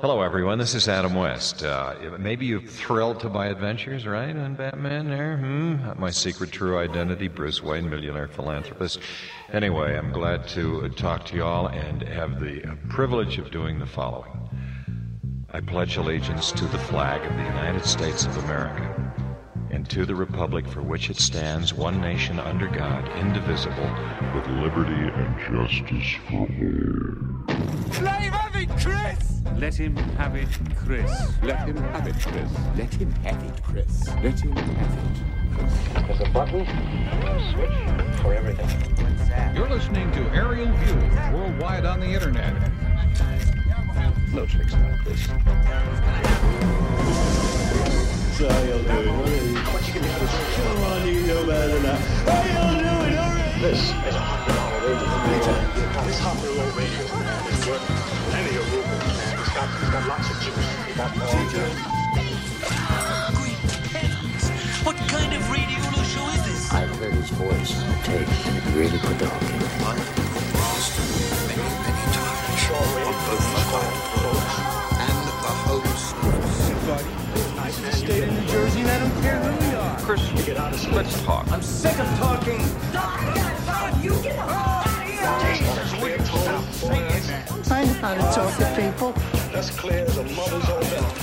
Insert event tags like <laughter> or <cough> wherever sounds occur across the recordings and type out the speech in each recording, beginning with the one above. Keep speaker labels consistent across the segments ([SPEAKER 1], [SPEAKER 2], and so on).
[SPEAKER 1] Hello, everyone. This is Adam West. Uh, maybe you're thrilled to my adventures, right, on Batman there? Hmm? My secret true identity, Bruce Wayne, millionaire philanthropist. Anyway, I'm glad to uh, talk to you all and have the uh, privilege of doing the following. I pledge allegiance to the flag of the United States of America and to the republic for which it stands, one nation under God, indivisible, with liberty and justice for all.
[SPEAKER 2] Let him have it, Chris!
[SPEAKER 3] Let him have it, Chris.
[SPEAKER 4] Let him have it, Chris. Let him have it, Chris. Let him have it.
[SPEAKER 5] There's a button, a switch for everything.
[SPEAKER 3] You're listening to Aerial View, worldwide on the internet.
[SPEAKER 5] No tricks about this. You can do for this?
[SPEAKER 6] Come on, you know better than I. How y'all doing? All right.
[SPEAKER 5] This is a hundred dollar radio. Anytime. This hundred roll radio, is worth plenty of rubles, man. It's got, it's got lots of juice. It's got all the
[SPEAKER 2] Great heavens! What kind of radio show is this?
[SPEAKER 7] I've heard his voice on the tape, and it really put the hook in me.
[SPEAKER 8] many, many times on both
[SPEAKER 9] State of New Jersey, and I don't care who you are.
[SPEAKER 1] Chris, let's talk.
[SPEAKER 9] I'm sick of talking.
[SPEAKER 10] I know how to talk to people.
[SPEAKER 5] That's clear as a mother's own milk.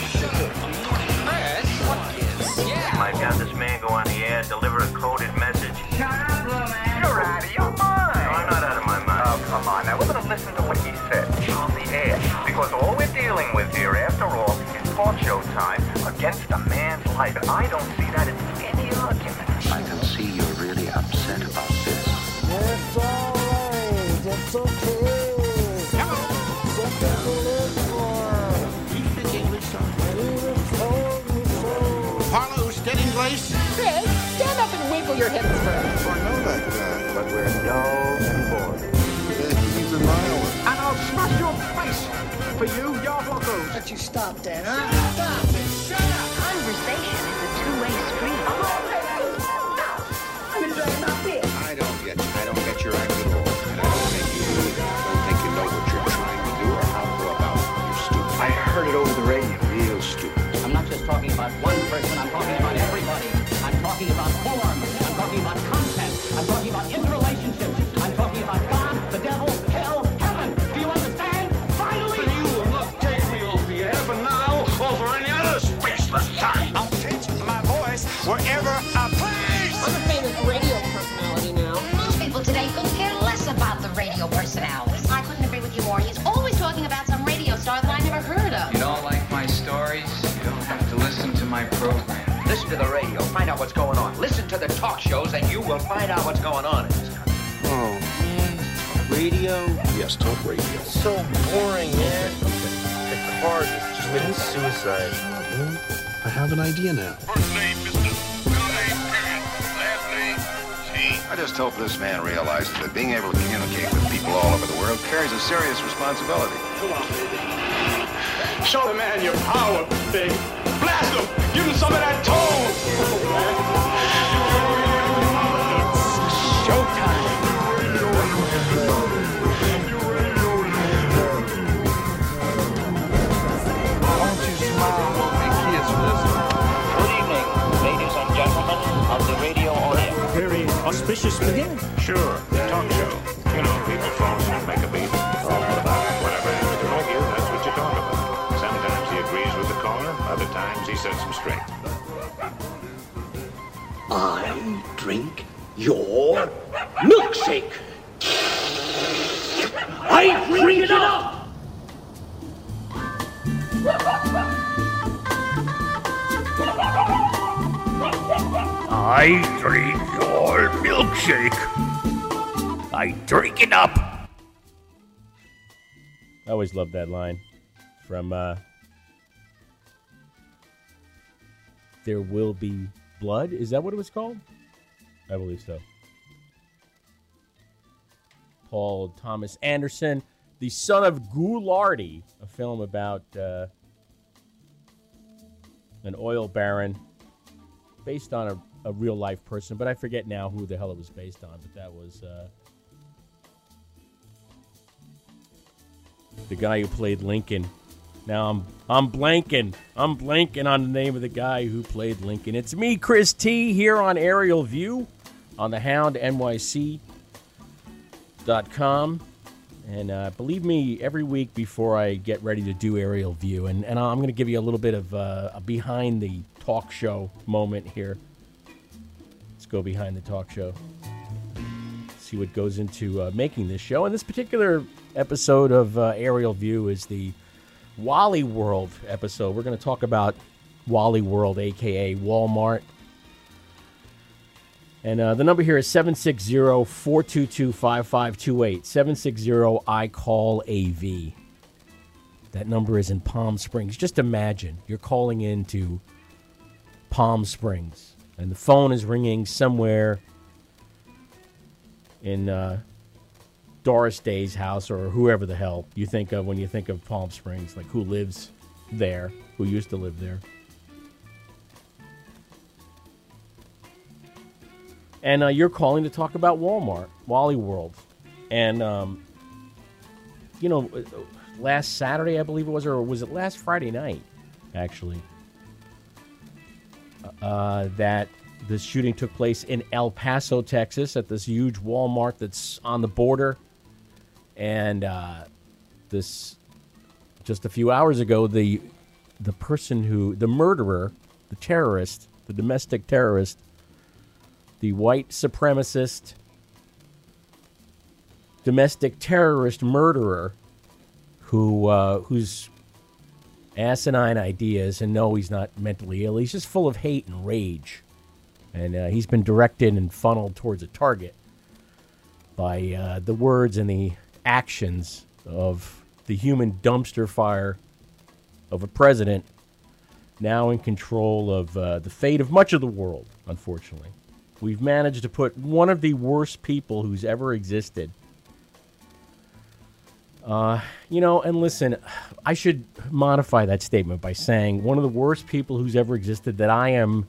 [SPEAKER 11] Might have this man go on the air deliver a coded message. You're out of your mind. No, I'm not out of my mind. Oh, come on. Now, we're going to listen to what he said on the air. Because all we're dealing with here, after all, is talk show time against a man's life. And I don't see that as any argument.
[SPEAKER 7] I can see you're really upset about this.
[SPEAKER 10] It's all right. It's okay. Something to live for.
[SPEAKER 8] Do you speak English, son?
[SPEAKER 10] Even told me so.
[SPEAKER 8] Harlow, steady place?
[SPEAKER 12] Chris, stand up and wiggle your hips first.
[SPEAKER 8] I know that guy.
[SPEAKER 5] But we're dull
[SPEAKER 9] for you, Yarblocos.
[SPEAKER 10] Let you stop that, huh? Stop it. Shut up.
[SPEAKER 12] Conversation is a two-way street.
[SPEAKER 8] I don't get I don't get your act at all. And I don't think you really don't think you know what you're trying to do or how to go about it. You're stupid.
[SPEAKER 5] I heard it over the radio.
[SPEAKER 8] Real stupid.
[SPEAKER 7] I'm not just talking about one person, I'm
[SPEAKER 9] my
[SPEAKER 11] program.
[SPEAKER 7] Listen to the radio. Find out what's going on. Listen to the talk shows, and you will find out what's going on in this country.
[SPEAKER 8] Oh man. Radio? Yes, talk radio.
[SPEAKER 5] So boring, man. The cars is just committing suicide.
[SPEAKER 8] I have an idea now.
[SPEAKER 13] I just hope this man realizes that being able to communicate with people all over the world carries a serious responsibility.
[SPEAKER 9] Come on, baby. Show the man your power, big. Blast him. Give him some of that tone.
[SPEAKER 10] It's showtime. Won't you smile and kiss
[SPEAKER 11] Good evening, ladies and gentlemen of the radio audience.
[SPEAKER 9] Very auspicious beginning.
[SPEAKER 3] Sure,
[SPEAKER 6] your milkshake. I drink it up.
[SPEAKER 2] I drink your milkshake. I drink it up.
[SPEAKER 14] I always loved that line from uh, There Will Be Blood. Is that what it was called? I believe so. Paul Thomas Anderson, the son of Ghoulardi, a film about uh, an oil baron based on a, a real life person, but I forget now who the hell it was based on, but that was. Uh, the guy who played Lincoln Now I'm I'm blanking. I'm blanking on the name of the guy who played Lincoln. It's me, Chris T, here on Aerial View on the Hound NYC.com. And uh, believe me, every week before I get ready to do Aerial View, and, and I'm going to give you a little bit of uh, a behind the talk show moment here. Let's go behind the talk show. See what goes into uh, making this show. And this particular episode of uh, Aerial View is the Wally World episode. We're going to talk about Wally World, aka Walmart. And uh, the number here is 760 422 5528. 760 I call AV. That number is in Palm Springs. Just imagine you're calling into Palm Springs and the phone is ringing somewhere in uh, Doris Day's house or whoever the hell you think of when you think of Palm Springs, like who lives there, who used to live there. And uh, you're calling to talk about Walmart, Wally World. And, um, you know, uh, last Saturday, I believe it was, or was it last Friday night, actually, uh, that the shooting took place in El Paso, Texas, at this huge Walmart that's on the border. And uh, this, just a few hours ago, the the person who, the murderer, the terrorist, the domestic terrorist, the white supremacist, domestic terrorist murderer, who uh, who's asinine ideas, and no, he's not mentally ill. He's just full of hate and rage and uh, he's been directed and funneled towards a target by uh, the words and the actions of the human dumpster fire of a president now in control of uh, the fate of much of the world, unfortunately. We've managed to put one of the worst people who's ever existed. Uh, you know, and listen, I should modify that statement by saying one of the worst people who's ever existed that I am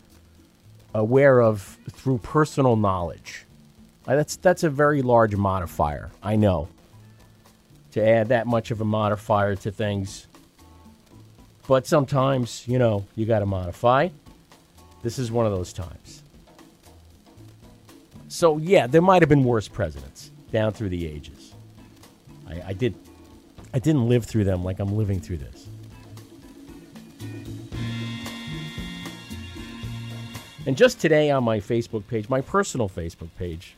[SPEAKER 14] aware of through personal knowledge. Uh, That's that's a very large modifier. I know. To add that much of a modifier to things, but sometimes you know you got to modify. This is one of those times. So yeah, there might have been worse presidents down through the ages. I, I did, I didn't live through them like I'm living through this. And just today on my Facebook page, my personal Facebook page,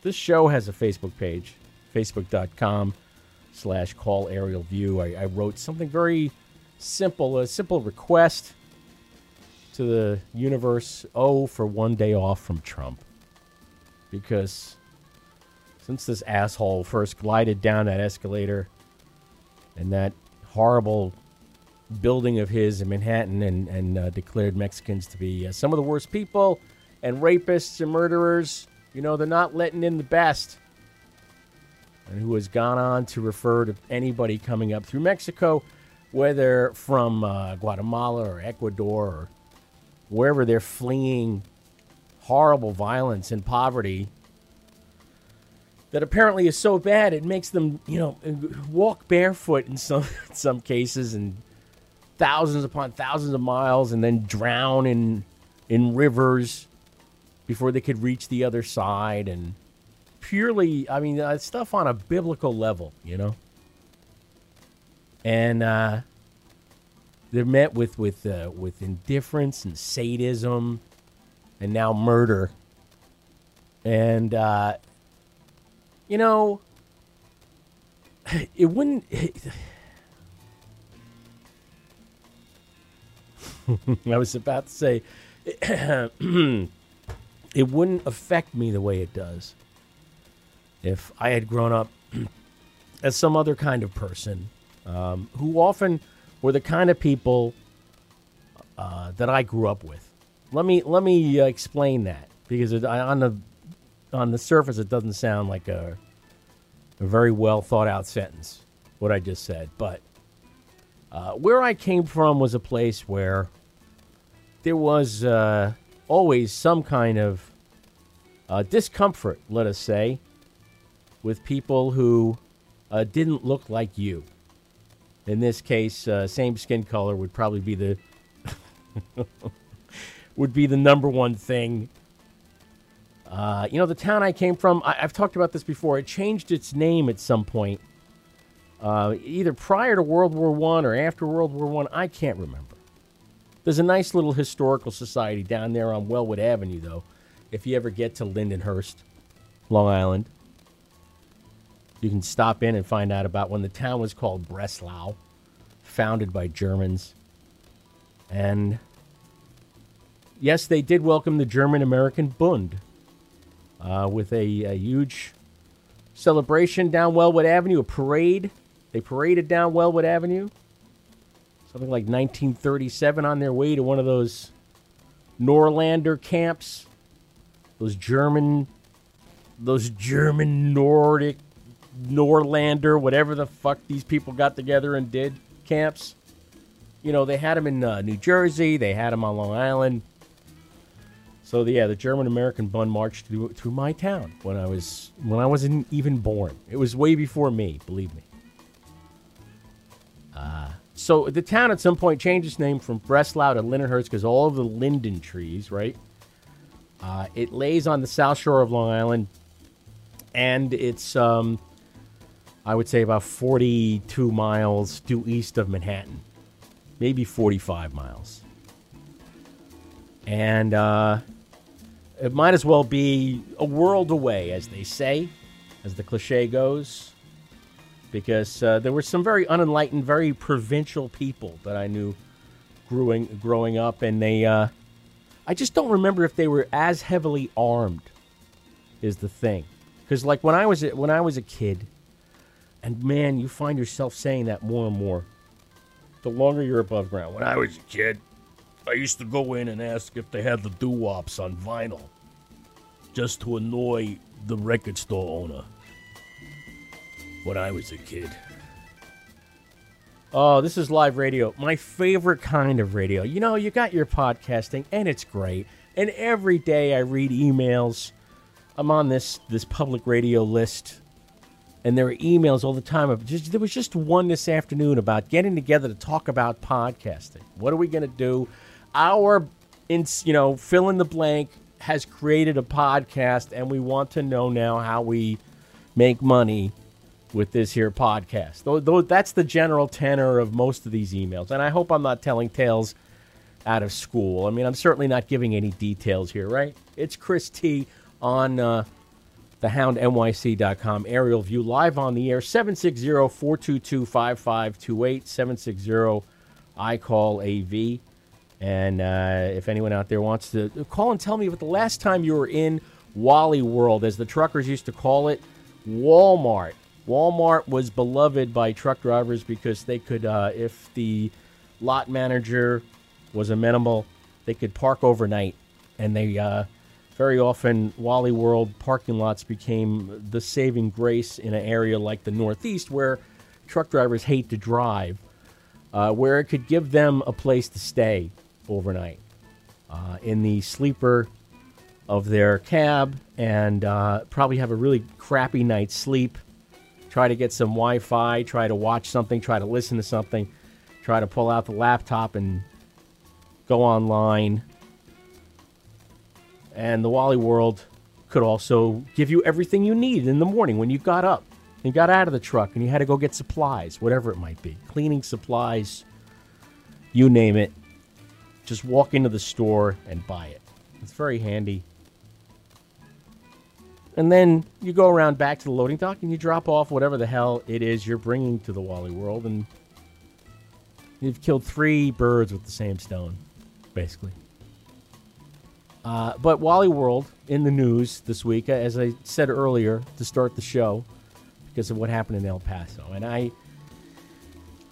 [SPEAKER 14] this show has a Facebook page, facebook.com slash call aerial view. I, I wrote something very simple, a simple request to the universe. Oh, for one day off from Trump. Because since this asshole first glided down that escalator and that horrible building of his in Manhattan and, and uh, declared Mexicans to be uh, some of the worst people and rapists and murderers. You know, they're not letting in the best. And who has gone on to refer to anybody coming up through Mexico, whether from uh, Guatemala or Ecuador or wherever they're fleeing horrible violence and poverty that apparently is so bad it makes them, you know, walk barefoot in some <laughs> in some cases and thousands upon thousands of miles and then drown in in rivers before they could reach the other side and purely i mean uh, stuff on a biblical level you know? And uh, they're met with with uh, with indifference and sadism and now murder and uh, you know it wouldn't <laughs> I was about to say <clears throat> it wouldn't affect me the way it does if I had grown up <clears throat> as some other kind of person um, who often were the kind of people uh, that I grew up with. Let me let me uh, explain that because it, on the on the surface it doesn't sound like a a very well thought out sentence what I just said, but uh, where I came from was a place where there was uh, always some kind of uh, discomfort, let us say, with people who uh, didn't look like you. In this case, uh, same skin color would probably be the <laughs> would be the number one thing. Uh, you know, the town I came from, I, I've talked about this before. It changed its name at some point, uh, either prior to World War One or after World War One. I. I can't remember. There's a nice little historical society down there on Wellwood Avenue, though. If you ever get to Lindenhurst, Long Island, you can stop in and find out about when the town was called Breslau, founded by Germans. And yes, they did welcome the German American Bund uh, with a, a huge celebration down Wellwood Avenue, a parade. They paraded down Wellwood Avenue, something like 1937, on their way to one of those Norlander camps, those German, those German Nordic Norlander, whatever the fuck these people got together and did camps. You know, they had them in uh, New Jersey, they had them on Long Island. So yeah, the German American Bund marched through, through my town when I was when I wasn't even born. It was way before me, believe me. Uh, so the town at some point changed its name from Breslau to Lindenhurst because all of the linden trees, right? Uh, it lays on the south shore of Long Island, and it's um, I would say about 42 miles due east of Manhattan, maybe 45 miles. And uh, it might as well be a world away, as they say, as the cliche goes, because uh, there were some very unenlightened, very provincial people that I knew growing growing up, and they. Uh, I just don't remember if they were as heavily armed. Is the thing, because like when I was a, when I was a kid, and man, you find yourself saying that more and more. The longer you're above ground. When I was a kid, I used to go in and ask if they had the doo wops on vinyl, just to annoy the record store owner. When I was a kid. Oh, this is live radio. My favorite kind of radio. You know, you got your podcasting, and it's great. And every day I read emails. I'm on this this public radio list, and there are emails all the time. Of just, there was just one this afternoon about getting together to talk about podcasting. What are we going to do? Our, in, you know, fill in the blank has created a podcast, and we want to know now how we make money with this here podcast. Though, though that's the general tenor of most of these emails, and I hope I'm not telling tales out of school. I mean, I'm certainly not giving any details here, right? It's Chris T on uh, thehoundnyc.com aerial view live on the air 760-422-5528 760 I call AV. And uh, if anyone out there wants to call and tell me about the last time you were in Wally World, as the truckers used to call it, Walmart. Walmart was beloved by truck drivers because they could, uh, if the lot manager was amenable, they could park overnight. And they uh, very often, Wally World parking lots became the saving grace in an area like the Northeast where truck drivers hate to drive, uh, where it could give them a place to stay overnight uh, in the sleeper of their cab and uh, probably have a really crappy night's sleep. Try to get some Wi Fi, try to watch something, try to listen to something, try to pull out the laptop and go online. And the Wally World could also give you everything you need in the morning when you got up. and got out of the truck and you had to go get supplies, whatever it might be cleaning supplies, you name it. Just walk into the store and buy it. It's very handy. And then you go around back to the loading dock and you drop off whatever the hell it is you're bringing to the Wally World. And you've killed three birds with the same stone, basically. Uh, but Wally World in the news this week, as I said earlier to start the show, because of what happened in El Paso. And I,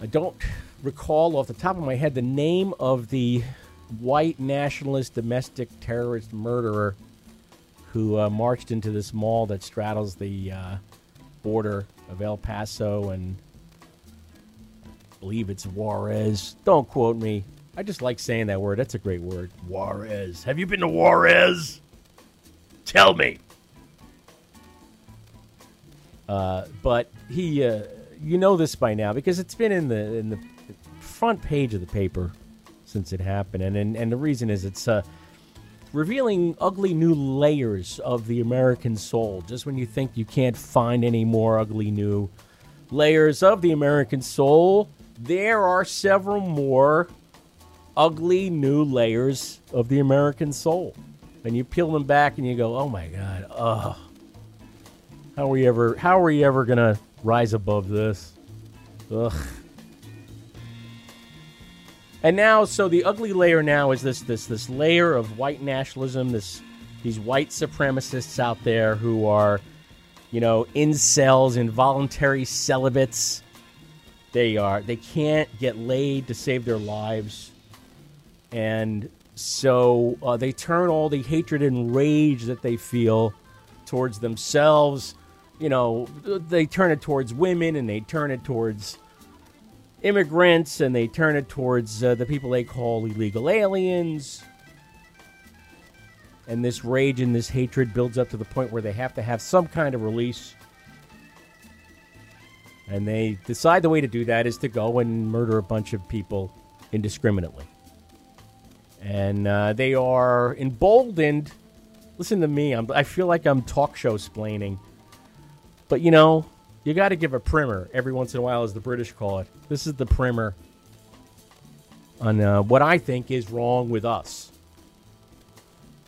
[SPEAKER 14] I don't recall off the top of my head the name of the white nationalist domestic terrorist murderer who uh, marched into this mall that straddles the uh, border of El Paso and I believe it's Juarez. Don't quote me. I just like saying that word. That's a great word. Juarez. Have you been to Juarez? Tell me. Uh, but he, uh, you know this by now because it's been in the in the front page of the paper since it happened, and and, and the reason is it's uh, revealing ugly new layers of the American soul. Just when you think you can't find any more ugly new layers of the American soul, there are several more ugly new layers of the American soul. And you peel them back and you go, "Oh my god, ugh. How are we ever how are we ever to rise above this?" Ugh. And now so the ugly layer now is this this this layer of white nationalism, this these white supremacists out there who are you know, incels, involuntary celibates. They are they can't get laid to save their lives, and so uh, they turn all the hatred and rage that they feel towards themselves. You know, they turn it towards women, and they turn it towards immigrants, and they turn it towards uh, the people they call illegal aliens. And this rage and this hatred builds up to the point where they have to have some kind of release. And they decide the way to do that is to go and murder a bunch of people indiscriminately. And uh, they are emboldened. Listen to me, I'm, I feel like I'm talk show splaining. But you know, you got to give a primer every once in a while, as the British call it. This is the primer on uh, what I think is wrong with us.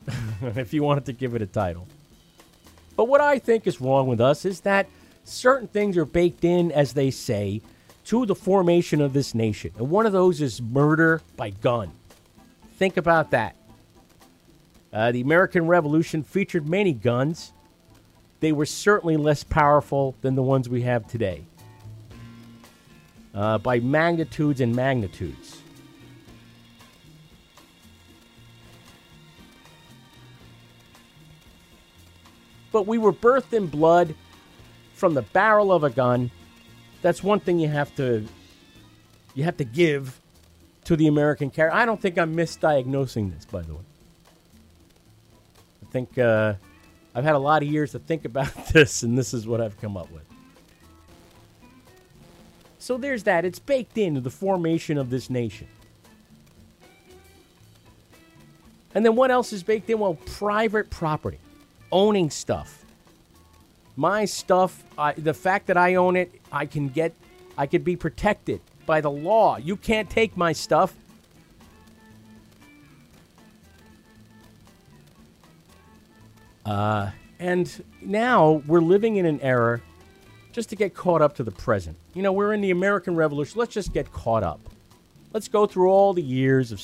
[SPEAKER 14] <laughs> if you wanted to give it a title. But what I think is wrong with us is that certain things are baked in, as they say, to the formation of this nation. And one of those is murder by gun. Think about that. Uh, the American Revolution featured many guns. They were certainly less powerful than the ones we have today. Uh, by magnitudes and magnitudes. but we were birthed in blood from the barrel of a gun. That's one thing you have to you have to give to the American character. I don't think I'm misdiagnosing this, by the way. I think uh, I've had a lot of years to think about <laughs> this, and this is what I've come up with. So there's that. It's baked into the formation of this nation. And then what else is baked in? Well, private property owning stuff. My stuff, I, the fact that I own it, I can get, I could be protected by the law. You can't take my stuff. Uh, and now we're living in an era just to get caught up to the present. You know, we're in the American Revolution. Let's just get caught up. Let's go through all the years of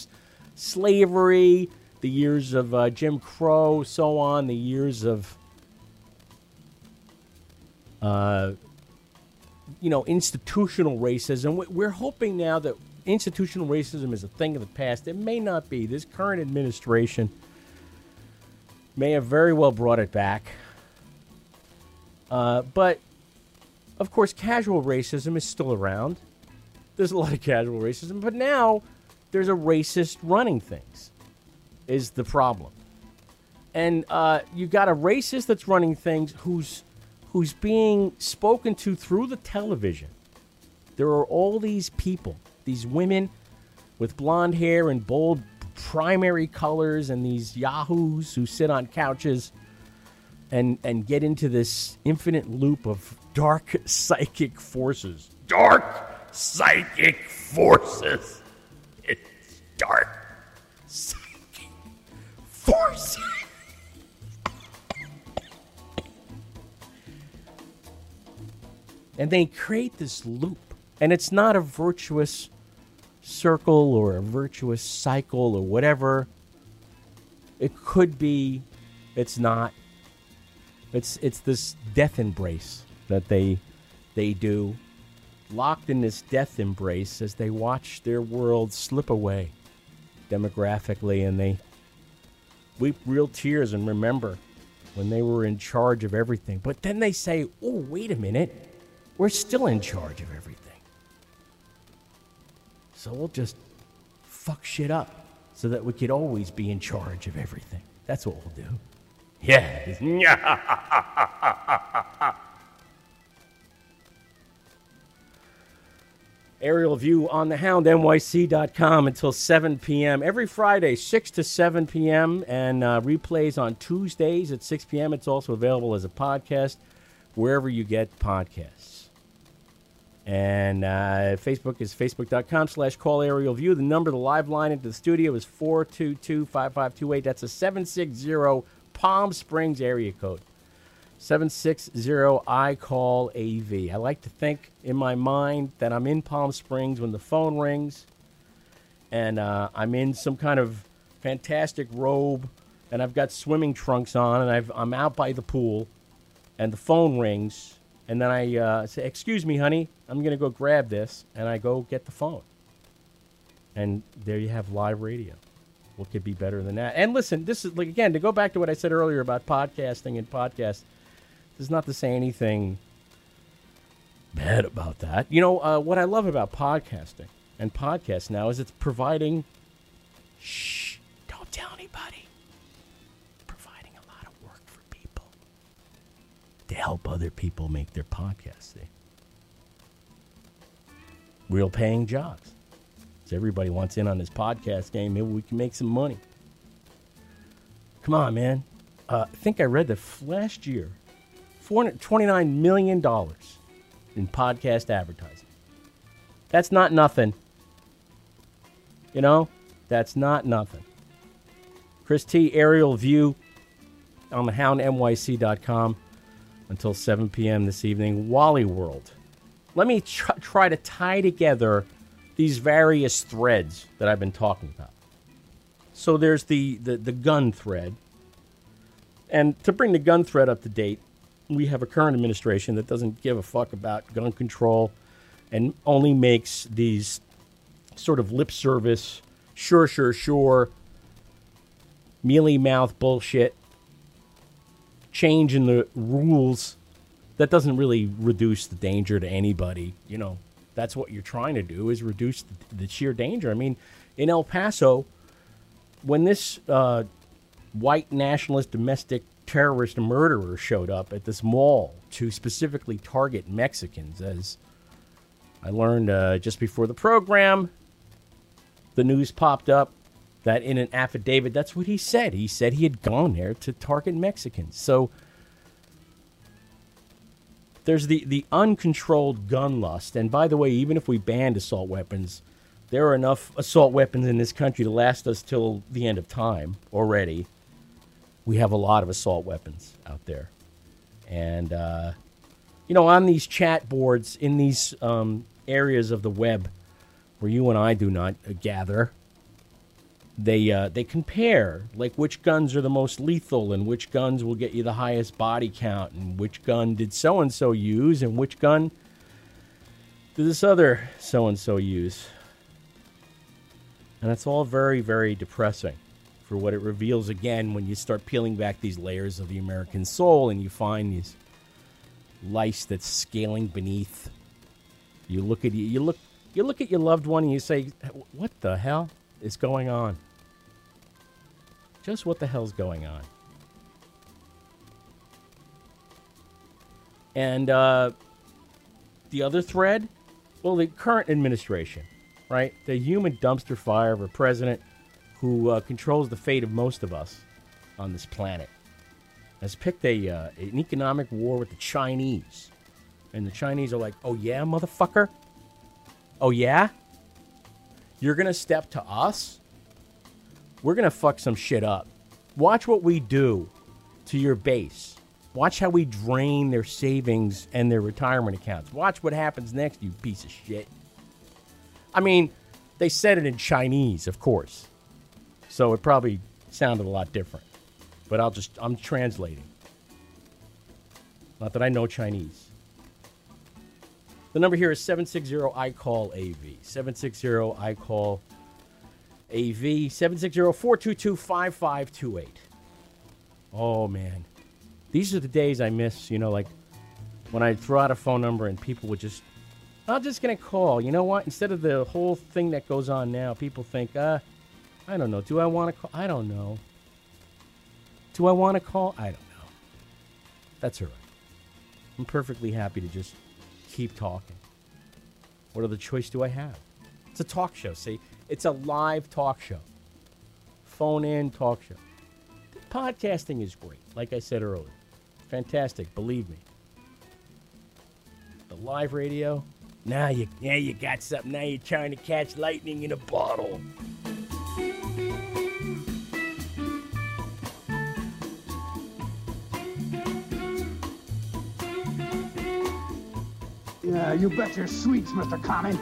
[SPEAKER 14] slavery, the years of uh, Jim Crow, so on, the years of, uh, you know, institutional racism. We- We're hoping now that institutional racism is a thing of the past. It may not be. This current administration may have very well brought it back. Uh, but, of course, casual racism is still around. There's a lot of casual racism, but now there's a racist running things is the problem. And uh, you got a racist that's running things who's who's being spoken to through the television. There are all these people, these women with blonde hair and bold primary colors, and these yahoos who sit on couches and and get into this infinite loop of dark <laughs> psychic forces. Dark psychic forces. It's dark psychic forces. and they create this loop, and it's not a virtuous circle or a virtuous cycle or whatever. It could be, it's not. It's it's this death embrace that they they do, locked in this death embrace as they watch their world slip away demographically, and they weep real tears and remember when they were in charge of everything. But then they say, "Oh, wait a minute, we're still in charge of everything." So we'll just fuck shit up so that we could always be in charge of everything. That's what we'll do. Yeah. <laughs> Aerial View on the Hound, NYC.com until 7 p.m. Every Friday, 6 to 7 p.m. And uh, replays on Tuesdays at 6 p.m. It's also available as a podcast wherever you get podcasts. And uh, Facebook is facebook.com slash call aerial view. The number, the live line into the studio is 422 5528. That's a 760 Palm Springs area code. 760 I call AV. I like to think in my mind that I'm in Palm Springs when the phone rings and uh, I'm in some kind of fantastic robe and I've got swimming trunks on and I've, I'm out by the pool and the phone rings and then I uh, say, Excuse me, honey, I'm going to go grab this and I go get the phone. And there you have live radio. What could be better than that? And listen, this is like again to go back to what I said earlier about podcasting and podcast. This is not to say anything bad about that. You know uh, what I love about podcasting and podcasts now is it's providing. Shh! Help other people make their podcasts. See? Real paying jobs. So everybody wants in on this podcast game. Maybe we can make some money. Come on, man. Uh, I think I read that last year, $429 million in podcast advertising. That's not nothing. You know, that's not nothing. Chris T, Aerial View on the houndnyc.com until 7 p.m. this evening. Wally World. Let me tr- try to tie together these various threads that I've been talking about. So there's the, the, the gun thread. And to bring the gun thread up to date, we have a current administration that doesn't give a fuck about gun control and only makes these sort of lip service, sure, sure, sure, mealy mouth bullshit, change in the rules that doesn't really reduce the danger to anybody. You know, that's what you're trying to do is reduce the, the sheer danger. I mean, in El Paso, when this uh, white nationalist domestic terrorist murderer showed up at this mall to specifically target Mexicans, as I learned uh, just before the program, the news popped up that in an affidavit, that's what he said. He said he had gone there to target Mexicans. So there's the, the uncontrolled gun lust. And by the way, even if we banned assault weapons, there are enough assault weapons in this country to last us till the end of time already. We have a lot of assault weapons out there. And, uh, you know, on these chat boards, in these um, areas of the web where you and I do not uh, gather, they uh, they compare like which guns are the most lethal and which guns will get you the highest body count and which gun did so and so use and which gun did this other so and so use. And it's all very very depressing for what it reveals again when you start peeling back these layers of the American soul and you find these lice that's scaling beneath. You look at you, you look you look at your loved one and you say, "What the hell is going on?" Just what the hell's going on? And uh, the other thread, well, the current administration, right? The human dumpster fire of a president who uh, controls the fate of most of us on this planet has picked a uh, an economic war with the Chinese, and the Chinese are like, "Oh yeah, motherfucker! Oh yeah, you're gonna step to us? We're gonna fuck some shit up. Watch what we do to your base. Watch how we drain their savings and their retirement accounts. Watch what happens next, you piece of shit." I mean, they said it in Chinese, of course, so it probably sounded a lot different but I'll just I'm translating. Not that I know Chinese. The number here is 760 I call AV. 760 I call AV 760-422-5528. Oh man. These are the days I miss, you know, like when I throw out a phone number and people would just I'm just to call. You know what? Instead of the whole thing that goes on now, people think, uh, I don't know. Do I want to call? I don't know. Do I want to call? I don't know. That's all right. I'm perfectly happy to just keep talking. What other choice do I have? It's a talk show, see? It's a live talk show. Phone in talk show. Podcasting is great, like I said earlier. Fantastic, believe me. The live radio, now you now you got something. Now you're trying to catch lightning in a bottle.
[SPEAKER 5] Yeah, you bet your sweets, Mr. Commie.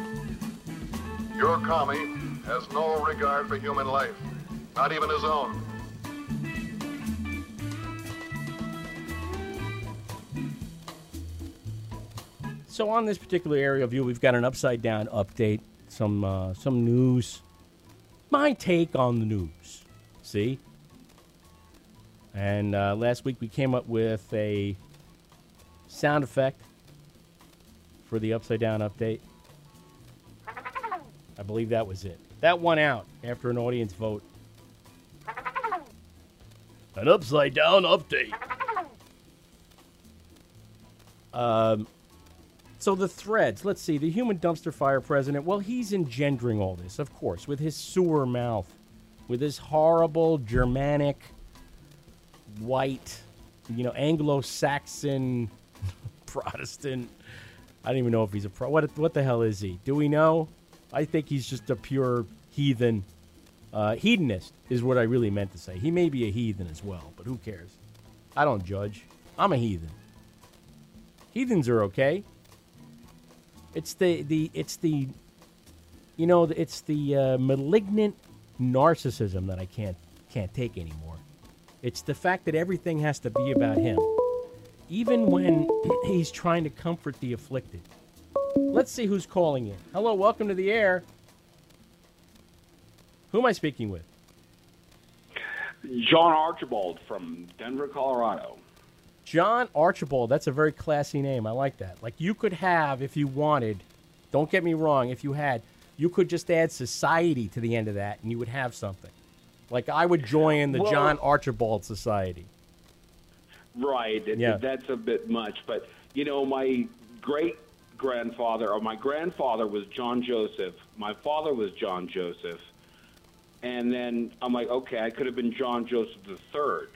[SPEAKER 15] Your commie has no regard for human life, not even his own.
[SPEAKER 14] So on this particular aerial view, we've got an upside down update, some uh, some news, my take on the news. See, and uh, last week we came up with a sound effect for the upside down update. I believe that was it. That won out after an audience vote. An upside down update. Um, so the threads, let's see, the human dumpster fire president, well, he's engendering all this, of course, with his sewer mouth, with his horrible Germanic, white, you know, Anglo-Saxon, <laughs> Protestant. I don't even know if he's a pro. What what the hell is he? Do we know? I think he's just a pure heathen. Uh, hedonist is what I really meant to say. He may be a heathen as well, but who cares? I don't judge. I'm a heathen. Heathens are okay. It's the the it's the you know it's the uh, malignant narcissism that I can't can't take anymore. It's the fact that everything has to be about him, even when <clears throat> he's trying to comfort the afflicted. Let's see who's calling in. Hello, welcome to the air. Who am I speaking with?
[SPEAKER 16] John Archibald from Denver, Colorado.
[SPEAKER 14] John Archibald. That's a very classy name. I like that. Like you could have, if you wanted, don't get me wrong, if you had, you could just add society to the end of that and you would have something. Like I would join the
[SPEAKER 16] Well-
[SPEAKER 14] John Archibald Society.
[SPEAKER 16] Right.
[SPEAKER 14] Yeah.
[SPEAKER 16] That's a bit much. But, you know, my great grandfather, or my grandfather was John Joseph. My father was John Joseph. And then I'm like, okay, I could have been John Joseph the third.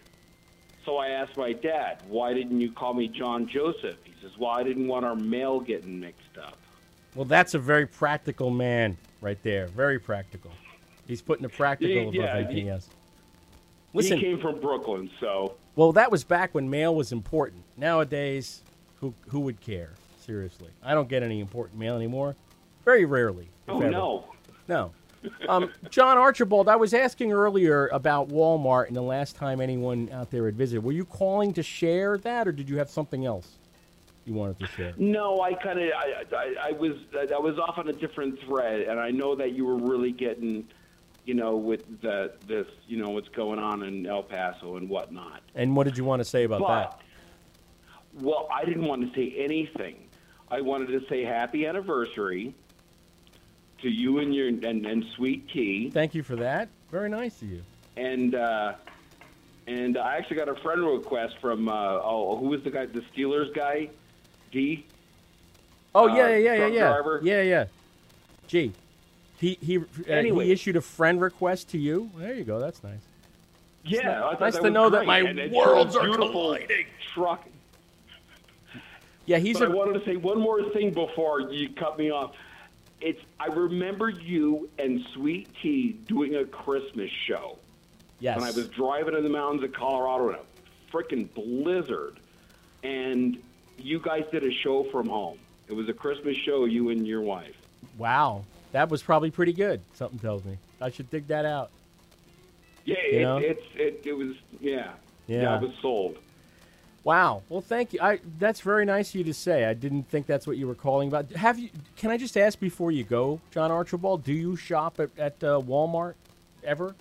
[SPEAKER 16] So I asked my dad, why didn't you call me John Joseph? He says, well, I didn't want our mail getting mixed up.
[SPEAKER 14] Well, that's a very practical man right there. Very practical. He's putting the practical
[SPEAKER 16] Yeah,
[SPEAKER 14] above
[SPEAKER 16] yeah,
[SPEAKER 14] anything
[SPEAKER 16] he-
[SPEAKER 14] else. Listen,
[SPEAKER 16] he came from Brooklyn, so
[SPEAKER 14] well, that was back when mail was important. Nowadays, who who would care? Seriously, I don't get any important mail anymore. Very rarely.
[SPEAKER 16] oh
[SPEAKER 14] ever.
[SPEAKER 16] no.
[SPEAKER 14] No. Um, John Archibald, I was asking earlier about Walmart and the last time anyone out there had visited. Were you calling to share that, or did you have something else you wanted to share?
[SPEAKER 16] No, I kind of I, I, I was I was off on a different thread, and I know that you were really getting, you know, with the this you know what's going on in El Paso and whatnot.
[SPEAKER 14] And what did you want to say about
[SPEAKER 16] But
[SPEAKER 14] that?
[SPEAKER 16] well, I didn't want to say anything. I wanted to say happy anniversary to you and your and, and Sweet Tea,
[SPEAKER 14] Thank you for that. Very nice of you.
[SPEAKER 16] and uh, and I actually got a friend request from uh, oh who was the guy the Steelers guy, D.
[SPEAKER 14] Oh
[SPEAKER 16] Uh,
[SPEAKER 14] yeah, yeah, yeah, yeah,
[SPEAKER 16] driver?
[SPEAKER 14] yeah, yeah. Gee, he he uh,
[SPEAKER 16] Anyway.
[SPEAKER 14] he issued a friend request to you. There you go. That's nice.
[SPEAKER 16] Yeah,
[SPEAKER 14] nice
[SPEAKER 16] that
[SPEAKER 14] to know that my
[SPEAKER 16] And
[SPEAKER 14] worlds are
[SPEAKER 16] beautiful
[SPEAKER 14] colliding.
[SPEAKER 16] Truck.
[SPEAKER 14] Yeah, he's
[SPEAKER 16] but
[SPEAKER 14] a
[SPEAKER 16] I wanted to say one more thing before you cut me off. It's I remember you and Sweet Tea doing a Christmas show.
[SPEAKER 14] Yes.
[SPEAKER 16] When I was driving in the mountains of Colorado in a freaking blizzard, and you guys did a show from home. It was a Christmas show, you and your wife.
[SPEAKER 14] wow. That was probably pretty good. Something tells me I should dig that out.
[SPEAKER 16] Yeah, it, it's it, it was yeah.
[SPEAKER 14] Yeah.
[SPEAKER 16] I was sold.
[SPEAKER 14] Wow. Well, thank you. I that's very nice of you to say. I didn't think that's what you were calling about. Have you? Can I just ask before you go, John Archibald? Do you shop at, at uh, Walmart ever?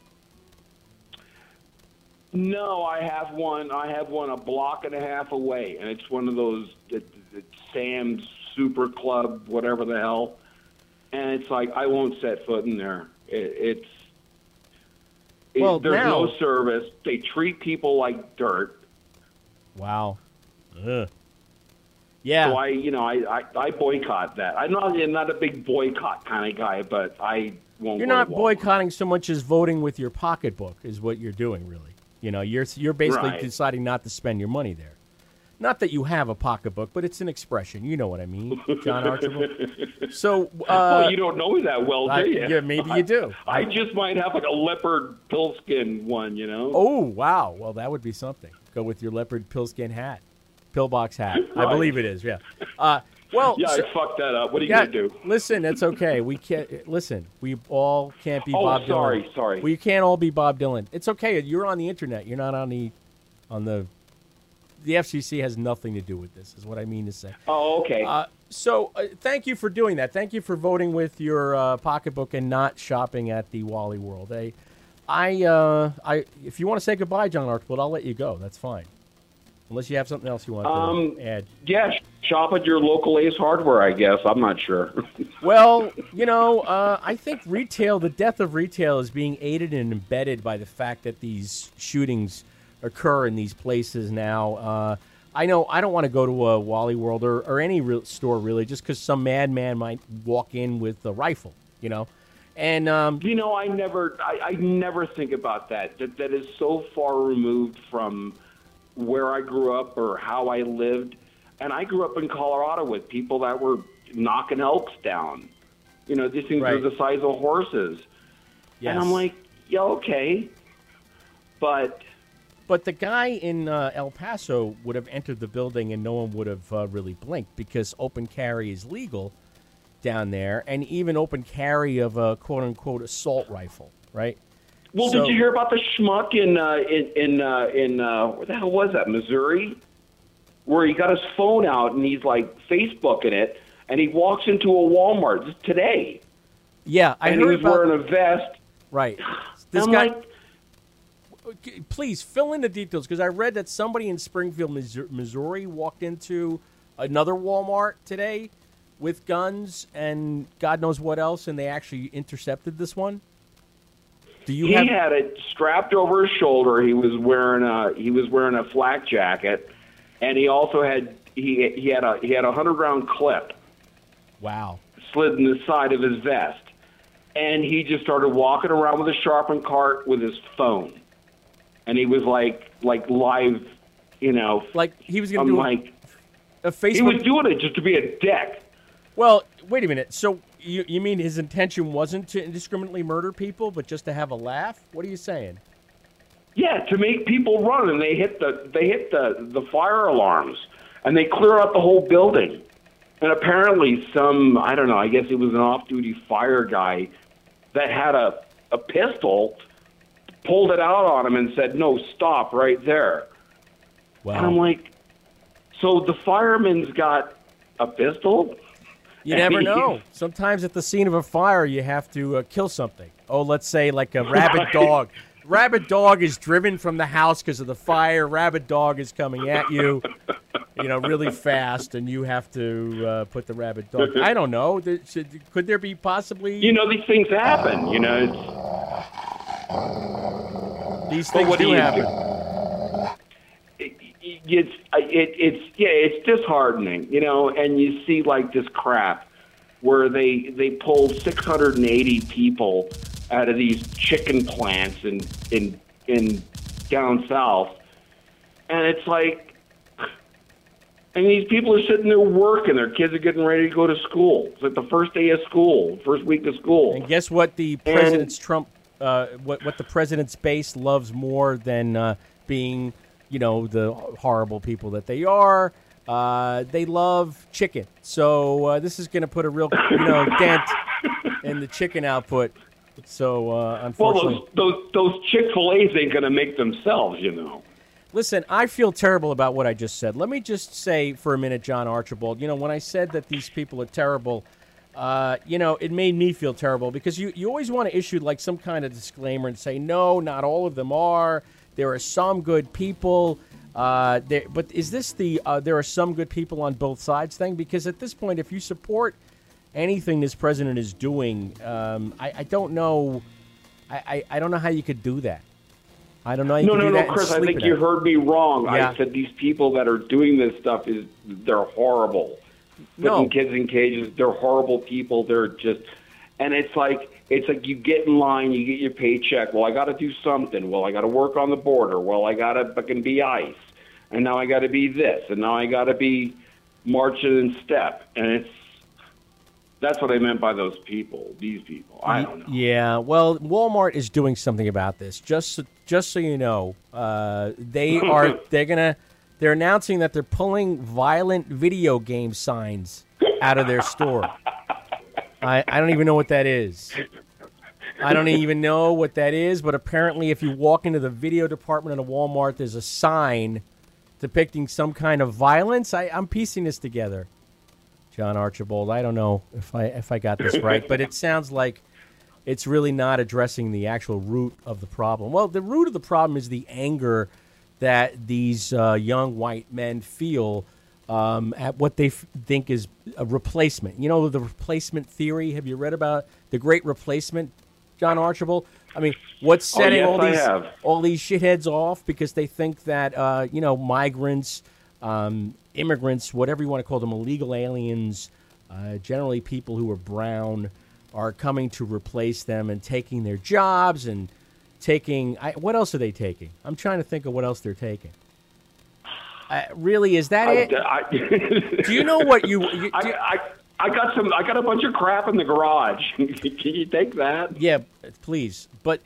[SPEAKER 16] No, I have one. I have one a block and a half away, and it's one of those it, it, Sam's Super Club, whatever the hell. And it's like I won't set foot in there. It, it's it,
[SPEAKER 14] Well,
[SPEAKER 16] there's
[SPEAKER 14] now-
[SPEAKER 16] no service. They treat people like dirt.
[SPEAKER 14] Wow. Ugh. Yeah, Yeah.
[SPEAKER 16] So I, you know, I, I, I boycott that. I'm not I'm not a big boycott kind of guy, but I won't.
[SPEAKER 14] You're not boycotting so much as voting with your pocketbook is what you're doing, really. You know, you're you're basically
[SPEAKER 16] Right.
[SPEAKER 14] deciding not to spend your money there. Not that you have a pocketbook, but it's an expression. You know what I mean, John Archibald. <laughs> So, uh,
[SPEAKER 16] oh, you don't know me that well,
[SPEAKER 14] I-
[SPEAKER 16] do you?
[SPEAKER 14] yeah, maybe you do.
[SPEAKER 16] I, just might have like a leopard pillskin one, you know.
[SPEAKER 14] Oh wow! Well, that would be something. Go with your leopard pillskin hat, pillbox hat. I believe it is. Yeah. Uh, well,
[SPEAKER 16] yeah,
[SPEAKER 14] so-
[SPEAKER 16] I fucked that up. What are you
[SPEAKER 14] yeah,
[SPEAKER 16] gonna do?
[SPEAKER 14] Listen, it's okay. We can't listen. We all can't be
[SPEAKER 16] Oh,
[SPEAKER 14] Bob
[SPEAKER 16] sorry,
[SPEAKER 14] Dylan.
[SPEAKER 16] sorry.
[SPEAKER 14] We can't all be Bob Dylan. It's okay. You're on the internet. You're not on the on the. The FCC has nothing to do with this. Is what I mean to say.
[SPEAKER 16] Oh, okay.
[SPEAKER 14] Uh, so uh, thank you for doing that. Thank you for voting with your uh, pocketbook and not shopping at the Wally World. I, I, uh, I, if you want to say goodbye, John Archibald, I'll let you go. That's fine. Unless you have something else you want
[SPEAKER 16] Um,
[SPEAKER 14] to add.
[SPEAKER 16] Yeah, shop at your local Ace Hardware, I guess. I'm not sure. <laughs>
[SPEAKER 14] Well, you know, uh, I think retail, the death of retail is being aided and embedded by the fact that these shootings occur in these places now. Uh, I know I don't want to go to a Wally World or, or any real store really, just because some madman might walk in with a rifle, you know. And um,
[SPEAKER 16] you know, I never, I, I never think about that. That that is so far removed from where I grew up or how I lived. And I grew up in Colorado with people that were knocking elks down. You know, these things are the size of horses.
[SPEAKER 14] Yes.
[SPEAKER 16] And I'm like, yeah, okay, but
[SPEAKER 14] But the guy in uh, El Paso would have entered the building and no one would have uh, really blinked because open carry is legal down there, and even open carry of a quote unquote assault rifle, right?
[SPEAKER 16] Well,
[SPEAKER 14] So-
[SPEAKER 16] did you hear about the schmuck in uh, in in uh, in uh, where the hell was that? Missouri, where he got his phone out and he's like Facebooking it, and he walks into a Walmart today,
[SPEAKER 14] Yeah, I
[SPEAKER 16] and
[SPEAKER 14] heard
[SPEAKER 16] he was
[SPEAKER 14] about
[SPEAKER 16] wearing a vest.
[SPEAKER 14] right. <sighs> This guy,
[SPEAKER 16] like,
[SPEAKER 14] please fill in the details because I read that somebody in Springfield, Missouri, walked into another Walmart today with guns and God knows what else, and they actually intercepted this one. Do you
[SPEAKER 16] he
[SPEAKER 14] have?
[SPEAKER 16] had it strapped over his shoulder. He was wearing a he was wearing a flak jacket, and he also had he he had a he had a hundred round clip
[SPEAKER 14] wow.
[SPEAKER 16] slid in the side of his vest, and he just started walking around with a sharpened cart with his phone, and he was like like live, you know,
[SPEAKER 14] like he was gonna do
[SPEAKER 16] like
[SPEAKER 14] a Facebook.
[SPEAKER 16] he was doing it just to be a dick.
[SPEAKER 14] Well, wait a minute. So you you mean his intention wasn't to indiscriminately murder people, but just to have a laugh? What are you saying?
[SPEAKER 16] Yeah, to make people run, and they hit the they hit the the fire alarms, and they clear out the whole building. And apparently, some I don't know. I guess it was an off-duty fire guy that had a a pistol, pulled it out on him, and said, "No, stop right there."
[SPEAKER 14] Wow.
[SPEAKER 16] And I'm like, so the fireman's got a pistol?
[SPEAKER 14] You never know. Sometimes at the scene of a fire, you have to uh, kill something. Oh, let's say like a rabid dog. Rabid dog is driven from the house because of the fire. Rabid dog is coming at you, you know, really fast, and you have to uh, put the rabid dog. <laughs> I don't know. There, should, could there be possibly?
[SPEAKER 16] You know, these things happen. You know, it's,
[SPEAKER 14] These things
[SPEAKER 16] what
[SPEAKER 14] do
[SPEAKER 16] you
[SPEAKER 14] happen.
[SPEAKER 16] It's it, it's yeah, it's disheartening, you know. And you see like this crap where they they pulled 680 people out of these chicken plants in in in down south, and it's like, and these people are sitting there working. Their kids are getting ready to go to school. It's like the first day of school, first week of school.
[SPEAKER 14] And guess what? The
[SPEAKER 16] And-
[SPEAKER 14] president's Trump, uh, what what the president's base loves more than uh, being, you know, the horrible people that they are. Uh, they love chicken. So uh, this is going to put a real, you know, dent in the chicken output. So uh,
[SPEAKER 16] Well,
[SPEAKER 14] unfortunately,
[SPEAKER 16] those those, those Chick Fil A's ain't gonna make themselves, you know.
[SPEAKER 14] Listen, I feel terrible about what I just said. Let me just say for a minute, John Archibald, you know, when I said that these people are terrible, uh, you know, it made me feel terrible because you, you always want to issue like some kind of disclaimer and say, no, not all of them are. There are some good people. Uh, there, but is this the uh, there are some good people on both sides thing? Because at this point, if you support anything this president is doing, um, I, I don't know. I, I, I don't know how you could do that. I don't know. how You
[SPEAKER 16] no, no,
[SPEAKER 14] do
[SPEAKER 16] no,
[SPEAKER 14] that
[SPEAKER 16] Chris. I think you heard me wrong.
[SPEAKER 14] Yeah.
[SPEAKER 16] I said these people that are doing this stuff is they're horrible.
[SPEAKER 14] No.
[SPEAKER 16] Putting kids in cages, they're horrible people. They're just, and it's like it's like you get in line, you get your paycheck. Well, I got to do something. Well, I got to work on the border. Well, I got to fucking be ICE, and now I got to be this, and now I got to be marching in step, and it's. That's what I meant by those people. These people. I don't know.
[SPEAKER 14] Yeah, well, Walmart is doing something about this. Just so, just so you know, uh, they <laughs> are they're gonna they're announcing that they're pulling violent video game signs out of their store. <laughs> I I don't even know what that is. I don't even know what that is, but apparently, if you walk into the video department at a Walmart, there's a sign depicting some kind of violence. I, I'm piecing this together. John Archibald. I don't know if I if I got this right, but it sounds like it's really not addressing the actual root of the problem. Well, the root of the problem is the anger that these uh, young white men feel um, at what they f- think is a replacement. You know, the replacement theory. Have you read about the Great Replacement, John Archibald? I mean, what's
[SPEAKER 16] Oh,
[SPEAKER 14] setting
[SPEAKER 16] yes,
[SPEAKER 14] all these all these shitheads off because they think that uh, you know migrants, um, immigrants, whatever you want to call them, illegal aliens, uh, generally people who are brown, are coming to replace them and taking their jobs and taking. I, what else are they taking? I'm trying to think of what else they're taking. Uh, really, is that
[SPEAKER 16] I-
[SPEAKER 14] it?
[SPEAKER 16] I- <laughs>
[SPEAKER 14] Do you know what you? you
[SPEAKER 16] I, I, I got some. I got a bunch of crap in the garage. <laughs> Can you take that?
[SPEAKER 14] Yeah, please. But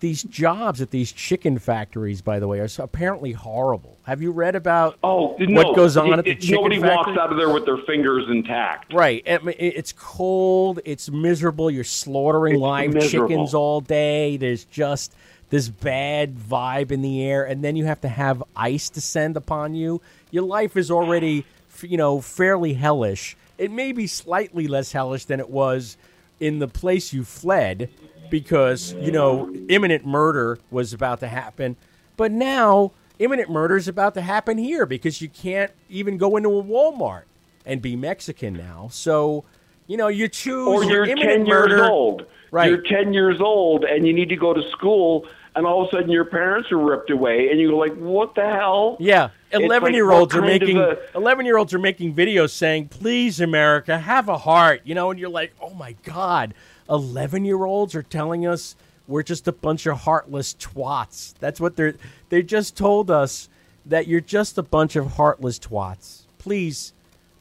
[SPEAKER 14] these jobs at these chicken factories, by the way, are so apparently horrible. Have you read about
[SPEAKER 16] Oh,
[SPEAKER 14] what
[SPEAKER 16] no,
[SPEAKER 14] goes on
[SPEAKER 16] it-
[SPEAKER 14] at the
[SPEAKER 16] it-
[SPEAKER 14] chicken
[SPEAKER 16] Nobody
[SPEAKER 14] factory?
[SPEAKER 16] walks out of there with their fingers intact.
[SPEAKER 14] Right. It's cold. It's miserable. You're slaughtering
[SPEAKER 16] It's
[SPEAKER 14] live
[SPEAKER 16] miserable.
[SPEAKER 14] chickens all day. There's just this bad vibe in the air, and then you have to have ice descend upon you. Your life is already, you know, fairly hellish. It may be slightly less hellish than it was in the place you fled, because you know imminent murder was about to happen. But now imminent murder is about to happen here because you can't even go into a Walmart and be Mexican now. So, you know, you choose
[SPEAKER 16] Or you're
[SPEAKER 14] imminent
[SPEAKER 16] ten years
[SPEAKER 14] murder.
[SPEAKER 16] old.
[SPEAKER 14] Right.
[SPEAKER 16] You're ten years old, and you need to go to school, and all of a sudden your parents are ripped away, and you're like, "What the hell?"
[SPEAKER 14] Yeah, eleven
[SPEAKER 16] like,
[SPEAKER 14] year olds are making
[SPEAKER 16] a-
[SPEAKER 14] eleven year olds are making videos saying, "Please, America, have a heart," you know, and you're like, "Oh my God!" Eleven year olds are telling us we're just a bunch of heartless twats. That's what they're. They just told us that you're just a bunch of heartless twats. Please,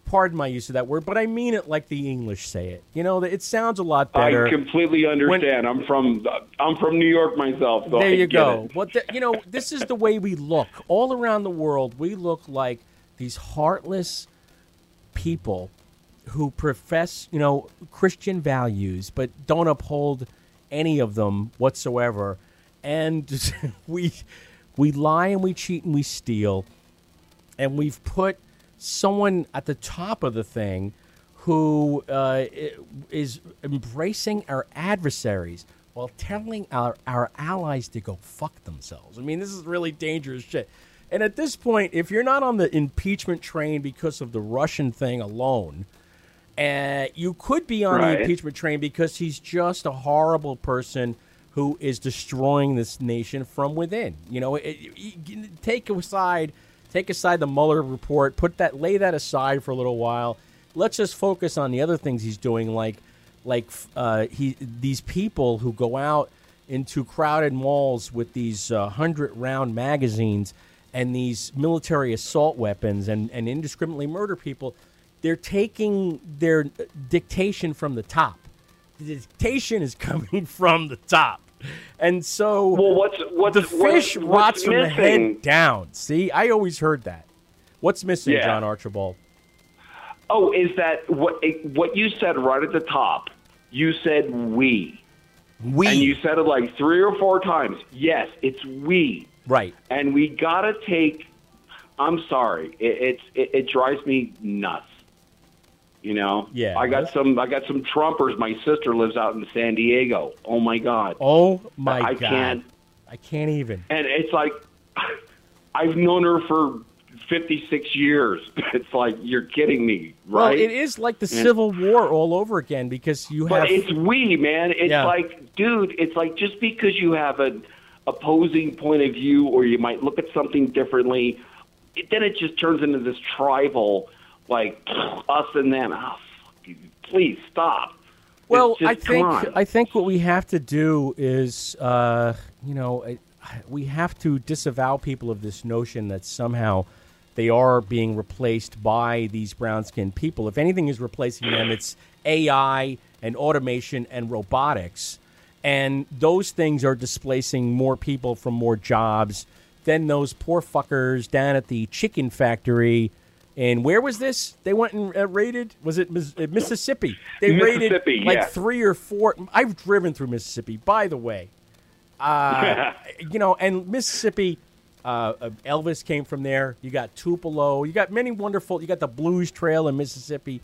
[SPEAKER 14] pardon my use of that word, but I mean it like the English say it. You know, it sounds a lot better.
[SPEAKER 16] I completely understand. I'm from I'm from New York myself. So
[SPEAKER 14] there
[SPEAKER 16] I
[SPEAKER 14] you go.
[SPEAKER 16] it.
[SPEAKER 14] What the, you know, this is the way we look all around the world. We look like these heartless people who profess, you know, Christian values, but don't uphold any of them whatsoever. And <laughs> we we lie and we cheat and we steal, and we've put someone at the top of the thing who uh, is embracing our adversaries while telling our, our allies to go fuck themselves. I mean, this is really dangerous shit. And at this point, if you're not on the impeachment train because of the Russian thing alone, uh, you could be on
[SPEAKER 16] Right.
[SPEAKER 14] the impeachment train because he's just a horrible person who is destroying this nation from within. You know, it, it- take aside, take aside the Mueller report, put that, lay that aside for a little while. Let's just focus on the other things he's doing, like, like uh, he these people who go out into crowded malls with these uh, hundred round magazines and these military assault weapons and, and indiscriminately murder people. They're taking their dictation from the top. The dictation is <laughs> coming from the top. And so
[SPEAKER 16] well, what's, what's
[SPEAKER 14] the fish
[SPEAKER 16] what's,
[SPEAKER 14] rots from the head down. See, I always heard that. What's missing,
[SPEAKER 16] Yeah.
[SPEAKER 14] John Archibald?
[SPEAKER 16] Oh, is that what it, what you said right at the top? You said we.
[SPEAKER 14] We.
[SPEAKER 16] And you said it like three or four times. Yes, it's we.
[SPEAKER 14] Right.
[SPEAKER 16] And we gotta take. I'm sorry. It, it's it, it drives me nuts. You know.
[SPEAKER 14] Yeah.
[SPEAKER 16] I got some. I got some Trumpers. My sister lives out in San Diego. Oh my God.
[SPEAKER 14] Oh my
[SPEAKER 16] I
[SPEAKER 14] God.
[SPEAKER 16] can't.
[SPEAKER 14] I can't even.
[SPEAKER 16] And it's like, <laughs> I've known her for 56 years. <laughs> It's like you're kidding me, right?
[SPEAKER 14] Well, it is like the
[SPEAKER 16] And-
[SPEAKER 14] Civil War all over again because you
[SPEAKER 16] But
[SPEAKER 14] have.
[SPEAKER 16] it's we, man. It's
[SPEAKER 14] Yeah.
[SPEAKER 16] like, dude, it's like just because you have an opposing point of view, or you might look at something differently. It, then it just turns into this tribal, like us and them. Oh, fuck you. please stop.
[SPEAKER 14] Well,
[SPEAKER 16] just,
[SPEAKER 14] I think. I think what we have to do is, uh, you know, we have to disavow people of this notion that somehow they are being replaced by these brown skinned people. If anything is replacing them, it's AI and automation and robotics, and those things are displacing more people from more jobs than those poor fuckers down at the chicken factory. And where was this? They went and uh, raided. Was it Mis- uh, Mississippi? They raided
[SPEAKER 16] Mississippi,
[SPEAKER 14] like
[SPEAKER 16] yeah.
[SPEAKER 14] three or four. I've driven through Mississippi, by the way. Uh, <laughs> you know, and Mississippi, uh, uh, Elvis came from there. You got Tupelo. You got many wonderful. You got the Blues Trail in Mississippi,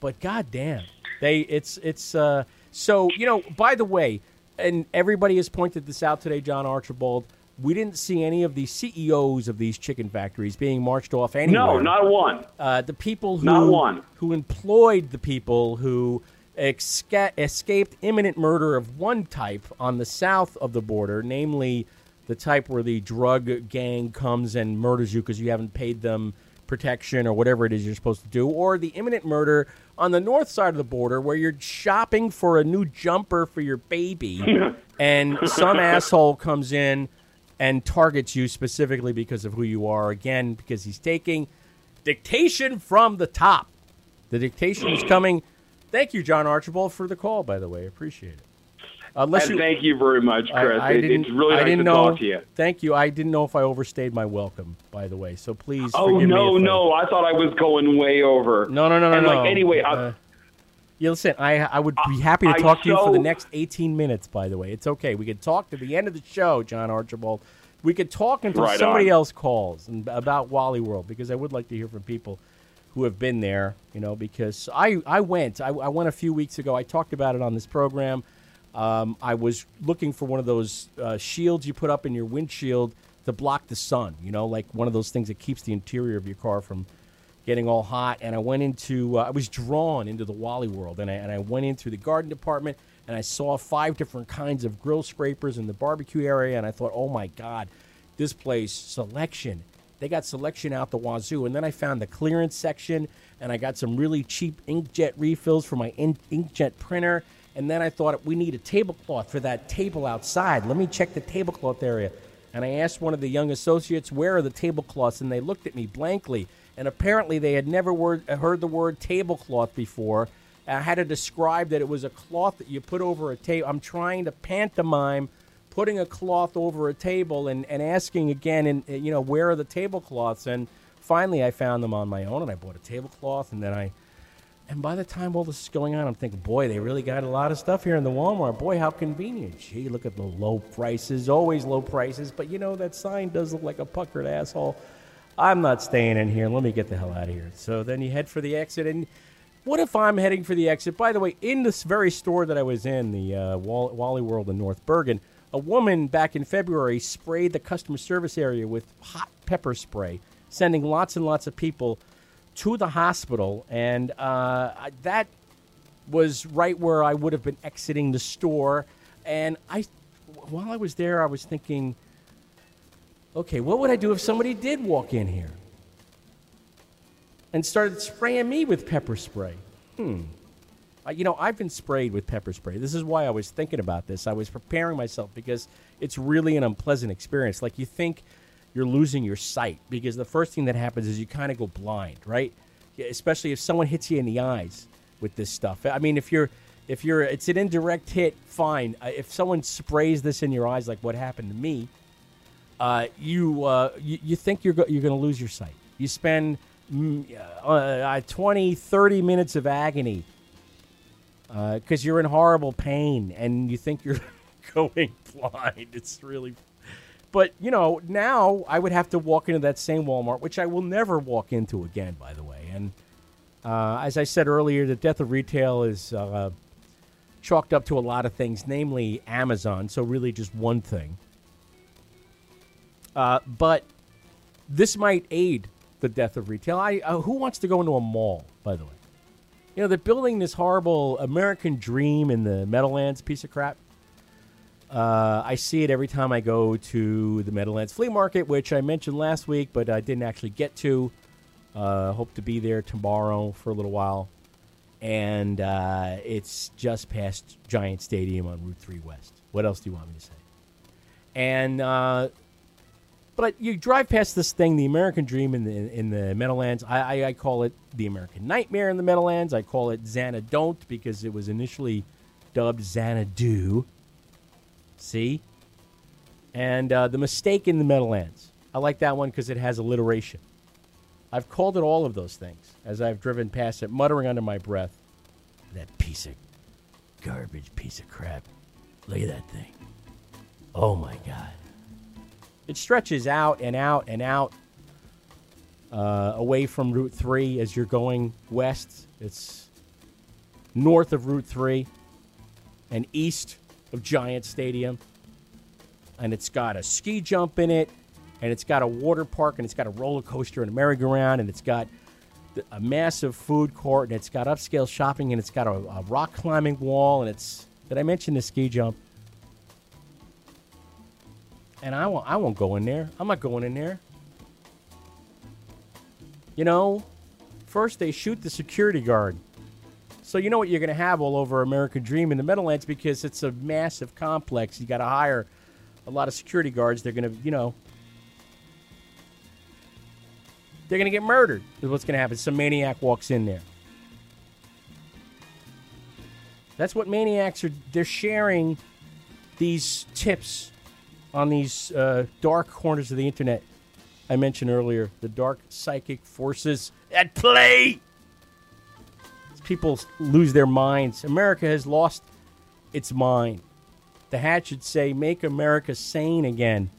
[SPEAKER 14] but goddamn, they it's it's uh, so you know. By the way, and everybody has pointed this out today, John Archibald. We didn't see any of the CEOs of these chicken factories being marched off anywhere.
[SPEAKER 16] no, not one.
[SPEAKER 14] Uh, the people who
[SPEAKER 16] Not one.
[SPEAKER 14] who employed the people who esca- escaped imminent murder of one type on the south of the border, namely the type where the drug gang comes and murders you because you haven't paid them protection or whatever it is you're supposed to do, or the imminent murder on the north side of the border where you're shopping for a new jumper for your baby <laughs> and some asshole comes in and targets you specifically because of who you are again because he's taking dictation from the top. The dictation is coming. Thank you, John Archibald, for the call. By the way, appreciate it. Unless
[SPEAKER 16] and
[SPEAKER 14] you,
[SPEAKER 16] thank you very much, Chris.
[SPEAKER 14] I didn't-
[SPEAKER 16] it's really
[SPEAKER 14] I
[SPEAKER 16] nice
[SPEAKER 14] didn't
[SPEAKER 16] to
[SPEAKER 14] know,
[SPEAKER 16] talk to you.
[SPEAKER 14] Thank you. I didn't know if I overstayed my welcome. By the way, so please.
[SPEAKER 16] Oh
[SPEAKER 14] forgive
[SPEAKER 16] no,
[SPEAKER 14] me if I-
[SPEAKER 16] no! I thought I was going way over.
[SPEAKER 14] no, no, no, no,
[SPEAKER 16] And
[SPEAKER 14] no.
[SPEAKER 16] like anyway, I,
[SPEAKER 14] Uh, yeah, listen. I I would be happy to
[SPEAKER 16] I
[SPEAKER 14] talk to you for the next eighteen minutes. By the way, it's okay. We could talk to the end of the show, John Archibald. We could talk until
[SPEAKER 16] Right
[SPEAKER 14] somebody
[SPEAKER 16] on.
[SPEAKER 14] else calls and about Wally World because I would like to hear from people who have been there. You know, because I I went. I, I went a few weeks ago. I talked about it on this program. Um, I was looking for one of those uh, shields you put up in your windshield to block the sun. You know, like one of those things that keeps the interior of your car from getting all hot. And I went into, uh, I was drawn into the Wally world, and I, and I went in through the garden department, and I saw five different kinds of grill scrapers in the barbecue area, and I thought, oh my god, this place selection. They got selection out the wazoo, and then I found the clearance section, and I got some really cheap inkjet refills for my in- inkjet printer. And then I thought we need a tablecloth for that table outside. Let me check the tablecloth area. And I asked one of the young associates, "Where are the tablecloths?" And they looked at me blankly. And apparently, they had never word, heard the word tablecloth before. Uh, I had to describe that it was a cloth that you put over a table. I'm trying to pantomime putting a cloth over a table and, and asking again, and you know, where are the tablecloths? And finally, I found them on my own, and I bought a tablecloth, and then I and by the time all this is going on, I'm thinking, boy, they really got a lot of stuff here in the Walmart. Boy, how convenient. Gee, look at the low prices, always low prices. But you know, that sign does look like a puckered asshole. I'm not staying in here. Let me get the hell out of here. So then you head for the exit. And what if I'm heading for the exit? By the way, in this very store that I was in, the uh, Wall- Wally World in North Bergen, a woman back in February sprayed the customer service area with hot pepper spray, sending lots and lots of people to the hospital, and uh, that was right where I would have been exiting the store. And I, while I was there, I was thinking, okay, what would I do if somebody did walk in here and started spraying me with pepper spray? Hmm. You know, I've been sprayed with pepper spray. This is why I was thinking about this. I was preparing myself because it's really an unpleasant experience. Like you think you're losing your sight because the first thing that happens is you kind of go blind, right? Especially if someone hits you in the eyes with this stuff. I mean, if you're if you're it's an indirect hit, fine. Uh, if someone sprays this in your eyes, like what happened to me, uh, you, uh, you you think you're go- you're going to lose your sight. You spend mm, uh, uh, 20, 30 minutes of agony because you're in horrible pain and you think you're <laughs> going blind. It's really. But you know, now I would have to walk into that same Walmart, which I will never walk into again, by the way. And uh, as I said earlier, the death of retail is uh, chalked up to a lot of things, namely Amazon. So really, just one thing. Uh, but this might aid the death of retail. I uh, who wants to go into a mall, by the way? You know, they're building this horrible American dream in the Meadowlands piece of crap. Uh, I see it every time I go to the Meadowlands Flea Market, which I mentioned last week, but I didn't actually get to. Uh, hope to be there tomorrow for a little while. And uh, it's just past Giant Stadium on Route 3 West. What else do you want me to say? And uh, but you drive past this thing, the American Dream in the in the Meadowlands. I, I, I call it the American Nightmare in the Meadowlands. I call it Xanadont because it was initially dubbed Xanadu. See, and uh, the mistake in the Meadowlands. I like that one because it has alliteration. I've called it all of those things as I've driven past it, muttering under my breath, "That piece of garbage, piece of crap. Look at that thing. Oh my god." It stretches out and out and out uh, away from Route 3 as you're going west. It's north of Route 3 and east of Giant Stadium. And it's got a ski jump in it, and it's got a water park, and it's got a roller coaster and a merry-go-round, and it's got a massive food court, and it's got upscale shopping, and it's got a, a rock climbing wall, and it's. Did I mention the ski jump? And I won't, I won't go in there. I'm not going in there. You know, first they shoot the security guard. So you know what you're going to have all over American Dream in the Meadowlands because it's a massive complex. You got to hire a lot of security guards. They're going to, you know, they're going to get murdered. Is what's going to happen. Some maniac walks in there. That's what maniacs are. They're sharing these tips on these uh, dark corners of the internet I mentioned earlier, the dark psychic forces at play. People lose their minds. America has lost its mind. The hat should say, Make America sane again.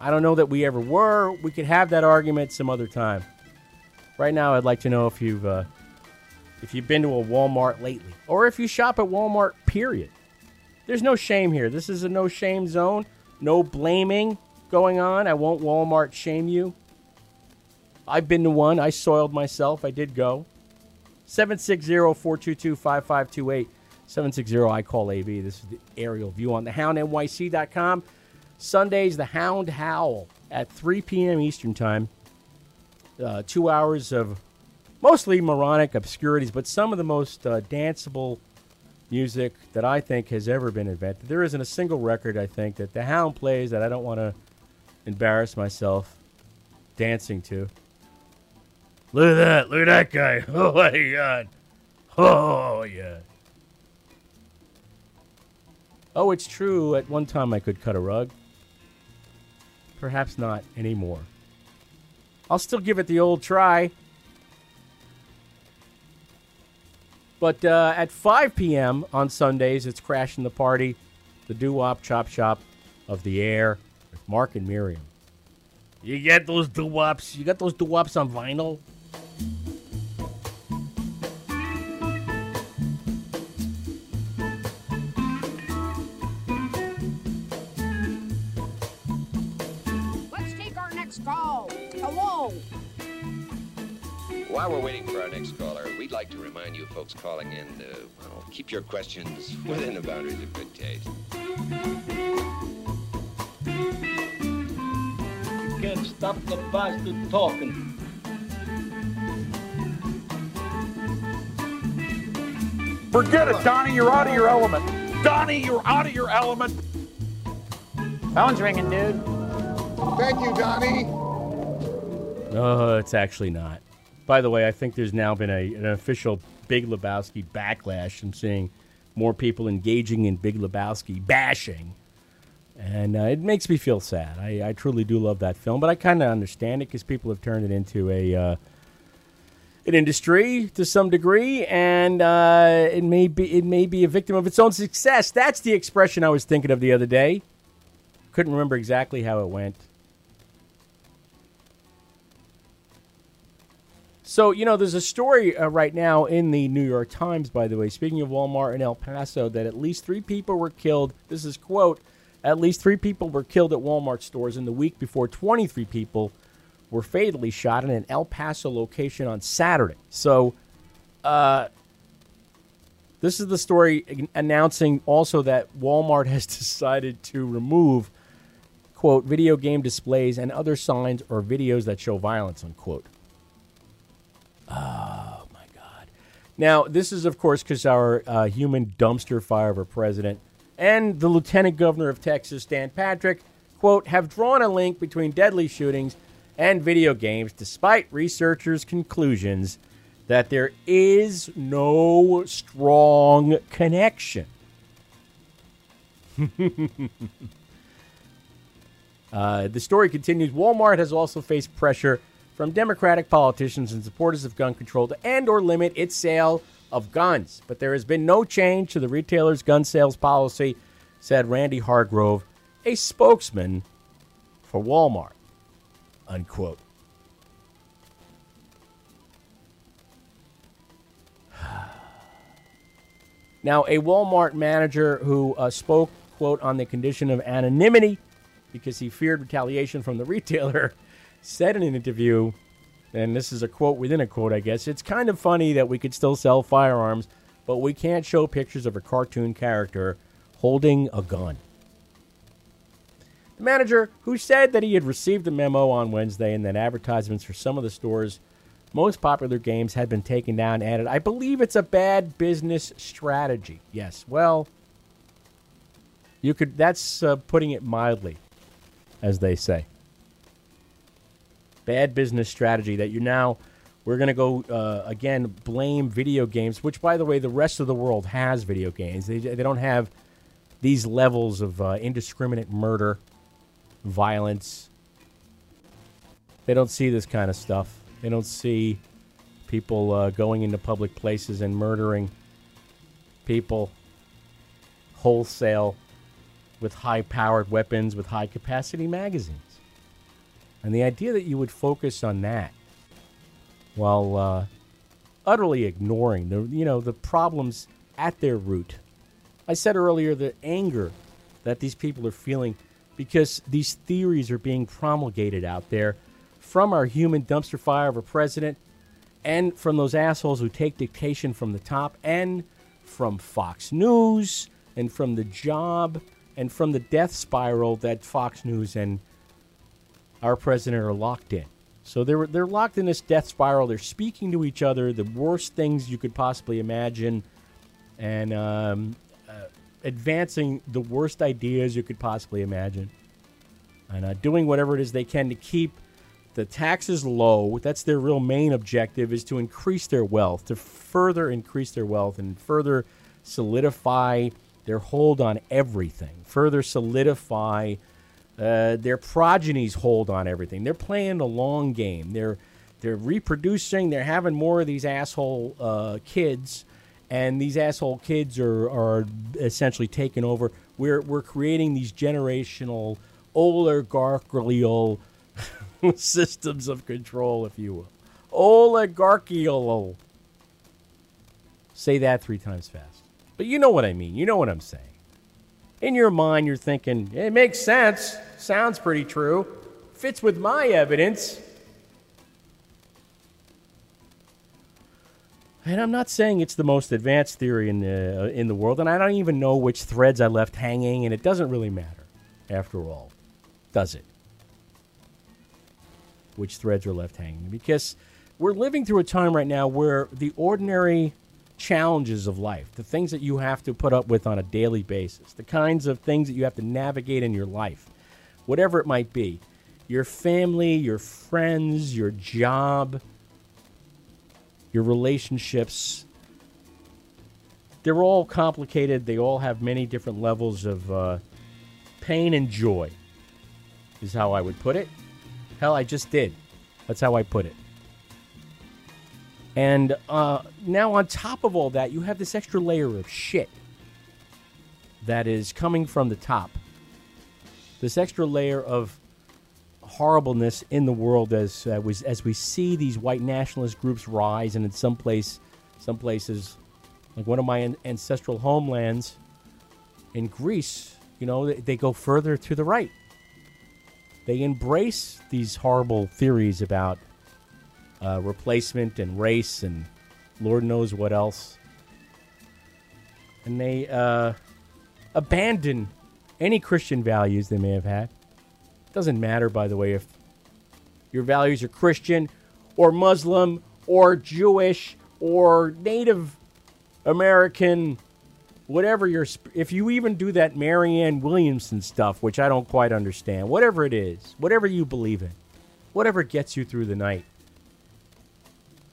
[SPEAKER 14] I don't know that we ever were. We could have that argument some other time. Right now, I'd like to know if you've uh, if you've been to a Walmart lately, or if you shop at Walmart. Period. There's no shame here. This is a no shame zone. No blaming going on. I won't Walmart shame you. I've been to one. I soiled myself. I did go. 760-422-5528. 760 I call AV. This is the aerial view on thehoundnyc.com. Sundays, the Hound Howl at 3 p.m. Eastern Time. Uh, two hours of mostly moronic obscurities, but some of the most uh, danceable music that I think has ever been invented. There isn't a single record, I think, that the Hound plays that I don't want to embarrass myself dancing to. Look at that. Look at that guy. <laughs> Oh, my God. Oh, yeah. Oh, it's true. At one time I could cut a rug. Perhaps not anymore. I'll still give it the old try. But uh, at 5 p.m. on Sundays, it's Crashing the Party, the doo wop chop shop of the air with Mark and Miriam. You get those doo wops? You got those doo wops on vinyl?
[SPEAKER 8] While we're waiting for our next caller, we'd like to remind you folks calling in to well, keep your questions <laughs> within the boundaries of good taste.
[SPEAKER 17] You can't stop the bastard talking.
[SPEAKER 18] Forget it, Donnie. You're out of your element. Donnie, you're out of your element.
[SPEAKER 19] Phone's ringing, dude.
[SPEAKER 15] Thank you, Donnie.
[SPEAKER 14] No, it's actually not. By the way, I think there's now been a, an official Big Lebowski backlash. I'm seeing more people engaging in Big Lebowski bashing. And uh, it makes me feel sad. I, I truly do love that film, but I kind of understand it because people have turned it into a uh, an industry to some degree, and uh, it may be it may be a victim of its own success. That's the expression I was thinking of the other day. Couldn't remember exactly how it went. So, you know, there's a story uh, right now in the New York Times, by the way, speaking of Walmart in El Paso, that at least three people were killed. This is, quote, at least three people were killed at Walmart stores in the week before 23 people were fatally shot in an El Paso location on Saturday. So, uh, This is the story announcing also that Walmart <laughs> has decided to remove, quote, video game displays and other signs or videos that show violence, unquote. Oh, my God. Now, this is, of course, because our uh, human dumpster fire of a president and the lieutenant governor of Texas, Dan Patrick, quote, have drawn a link between deadly shootings and video games, despite researchers' conclusions that there is no strong connection. <laughs> uh, the story continues Walmart has also faced pressure from Democratic politicians and supporters of gun control to end or limit its sale of guns. But there has been no change to the retailer's gun sales policy, said Randy Hargrove, a spokesman for Walmart. Unquote. <sighs> Now, a Walmart manager who uh, spoke, quote, on the condition of anonymity because he feared retaliation from the <laughs> retailer, said in an interview, and this is a quote within a quote, I guess, it's kind of funny that we could still sell firearms, but we can't show pictures of a cartoon character holding a gun. The manager, who said that he had received a memo on Wednesday and that advertisements for some of the store's most popular games had been taken down, added, I believe it's a bad business strategy. Yes, well, you could, that's uh, putting it mildly, as they say. Bad business strategy that you're now, we're going to go, uh, again, blame video games, which, by the way, the rest of the world has video games. They, they don't have these levels of uh, indiscriminate murder, violence. They don't see this kind of stuff. They don't see people uh, going into public places and murdering people wholesale with high powered weapons, with high capacity magazines. And the idea that you would focus on that while uh, utterly ignoring the you know the problems at their root. I said earlier the anger that these people are feeling because these theories are being promulgated out there from our human dumpster fire of a president and from those assholes who take dictation from the top and from Fox News and from the job and from the death spiral that Fox News and our president are locked in. So they're they're locked in this death spiral. They're speaking to each other, the worst things you could possibly imagine, and um, uh, advancing the worst ideas you could possibly imagine, and uh, doing whatever it is they can to keep the taxes low. That's their real main objective is to increase their wealth, to further increase their wealth and further solidify their hold on everything, further solidify uh, their progenies hold on everything. They're playing the long game. They're they're reproducing. They're having more of these asshole uh, kids, and these asshole kids are are essentially taking over. We're we're creating these generational oligarchical <laughs> systems of control, if you will. Oligarchical. Say that three times fast. But you know what I mean. You know what I'm saying. In your mind, you're thinking, it makes sense. Sounds pretty true. Fits with my evidence. And I'm not saying it's the most advanced theory in the, uh, in the world, and I don't even know which threads I left hanging, and it doesn't really matter, after all, does it? which threads are left hanging. Because we're living through a time right now where the ordinary challenges of life, the things that you have to put up with on a daily basis, the kinds of things that you have to navigate in your life, whatever it might be, your family, your friends, your job, your relationships, they're all complicated. They all have many different levels of uh, pain and joy, is how I would put it. Hell, I just did. That's how I put it. And uh, now, on top of all that, you have this extra layer of shit that is coming from the top. This extra layer of horribleness in the world as uh, was, as we see these white nationalist groups rise, and in some place, some places, like one of my an- ancestral homelands in Greece, you know, they, they go further to the right. They embrace these horrible theories about uh, replacement and race and Lord knows what else. and they uh, abandon any Christian values they may have had. Doesn't matter, by the way, if your values are Christian or Muslim or Jewish or Native American, whatever your. If you even do that Marianne Williamson stuff, which I don't quite understand, whatever it is, whatever you believe in, whatever gets you through the night.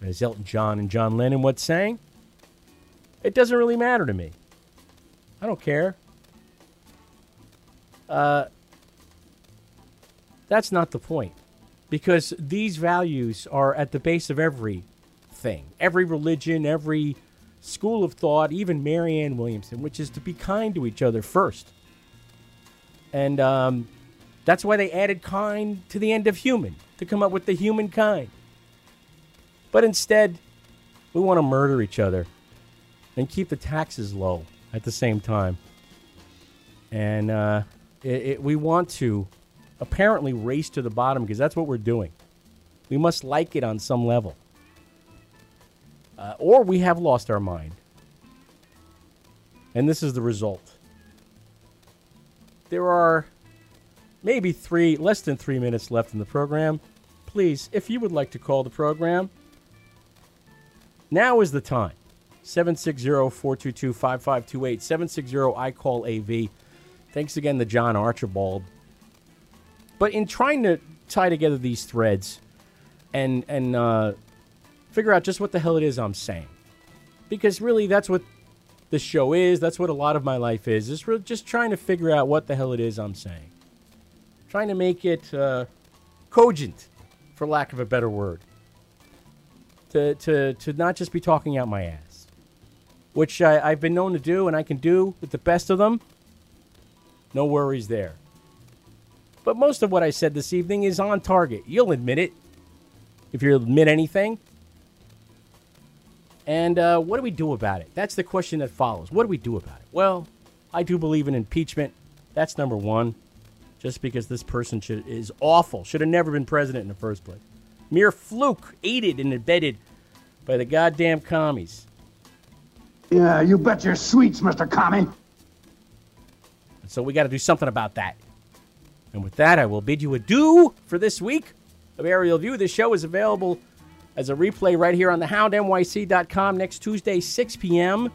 [SPEAKER 14] As Elton John and John Lennon once sang, it doesn't really matter to me. I don't care. Uh, that's not the point. Because these values are at the base of everything, every religion, every school of thought, even Marianne Williamson, which is to be kind to each other first. And um, that's why they added kind to the end of human, to come up with the humankind. But instead, we want to murder each other and keep the taxes low at the same time. And uh, it, it, we want to apparently race to the bottom because that's what we're doing. We must like it on some level. Uh, or we have lost our mind. And this is the result. There are maybe three, less than three minutes left in the program. Please, if you would like to call the program, now is the time. 760-422-5528. 760-I-CALL-AV. Thanks again to John Archibald. But in trying to tie together these threads and and uh, figure out just what the hell it is I'm saying, because really that's what the show is. That's what a lot of my life is. Is really just trying to figure out what the hell it is I'm saying, trying to make it uh, cogent, for lack of a better word. To to to not just be talking out my ass, which I, I've been known to do and I can do with the best of them. No worries there. But most of what I said this evening is on target. You'll admit it. If you admit anything. And uh, what do we do about it? That's the question that follows. What do we do about it? Well, I do believe in impeachment. That's number one. Just because this person should, is awful, should have never been president in the first place. Mere fluke, aided and abetted by the goddamn commies.
[SPEAKER 5] Yeah, you bet your sweets, Mr. Commie.
[SPEAKER 14] So we got to do something about that. And with that, I will bid you adieu for this week of Aerial View. This show is available as a replay right here on the houndnyc.com next Tuesday, 6 p.m.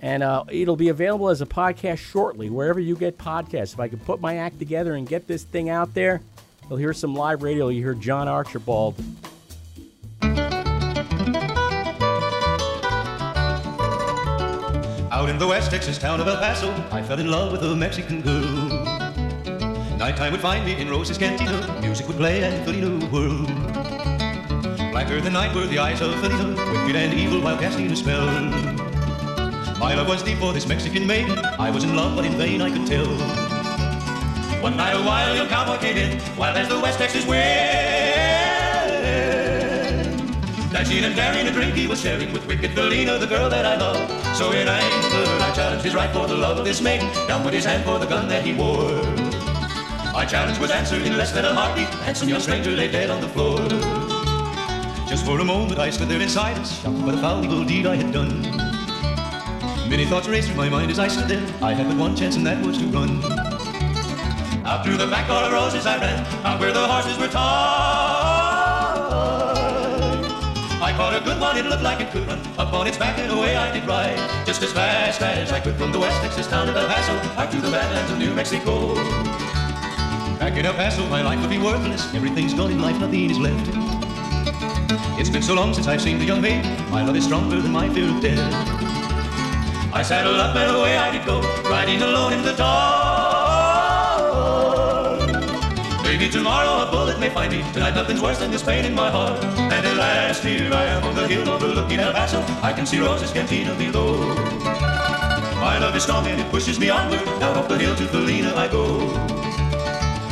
[SPEAKER 14] And uh, it'll be available as a podcast shortly, wherever you get podcasts. If I can put my act together and get this thing out there, you'll hear some live radio. You hear John Archibald.
[SPEAKER 20] Out in the West Texas town of El Paso, I fell in love with a Mexican girl. Nighttime would find me in Rose's Cantina, music would play and Felina whirl. Blacker than night were the eyes of Felina, wicked and evil while casting a spell. My love was deep for this Mexican maiden, I was in love but in vain I could tell. One night a young cowboy came in, wild as the West Texas wind. Dashing and daring a drink he was sharing with wicked Felina, the girl that I love. So in anger I challenged his right for the love of this maiden, down with his hand for the gun that he wore. My challenge was answered in less than a heartbeat. Handsome young stranger lay dead on the floor. Just for a moment I stood there in silence, shocked by the foul evil deed I had done. Many thoughts raced through my mind as I stood there. I had but one chance, and that was to run. Out through the back door of roses I ran, out where the horses were tied. I caught a good one, it looked like it could run. Up on its back and away I did ride, just as fast as I could from the West Texas town of El Paso, out to the badlands of New Mexico. Back in El Paso, my life would be worthless. Everything's gone in life, nothing is left. It's been so long since I've seen the young maid. My love is stronger than my fear of death. I saddled up and away I did go, riding alone in the dark. Maybe tomorrow a bullet may find me. Tonight nothing's worse than this pain in my heart. And at last here I am on the hill overlooking El Paso. I can see Rose's cantina below. My love is strong and it pushes me onward. Down off the hill to Felina I go.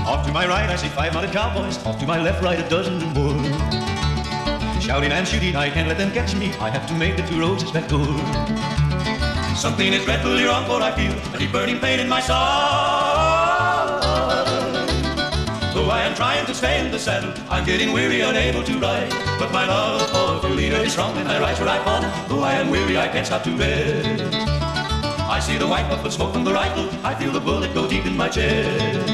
[SPEAKER 20] Off to my right I see five mounted cowboys. Off to my left, right a dozen or more. Shouting and shooting, I can't let them catch me. I have to make it to Rose's back door. Something is dreadfully wrong, for I feel a deep burning pain in my side. I am trying to stay in the saddle, I'm getting weary, unable to ride. But my love for Felina is strong, and I rise where I fall. Though I am weary, I can't stop to rest. I see the white puff of smoke from the rifle. I feel the bullet go deep in my chest.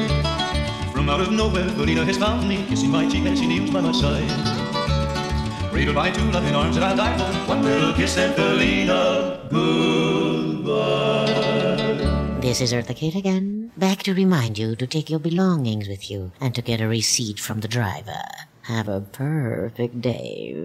[SPEAKER 20] From out of nowhere, Felina has found me, kissing my cheek as she kneels by my side. Cradled by two loving arms that I'll die for. One little kiss and Felina, goodbye.
[SPEAKER 21] This is Eartha Kitt again, back to remind you to take your belongings with you and to get a receipt from the driver. Have a perfect day.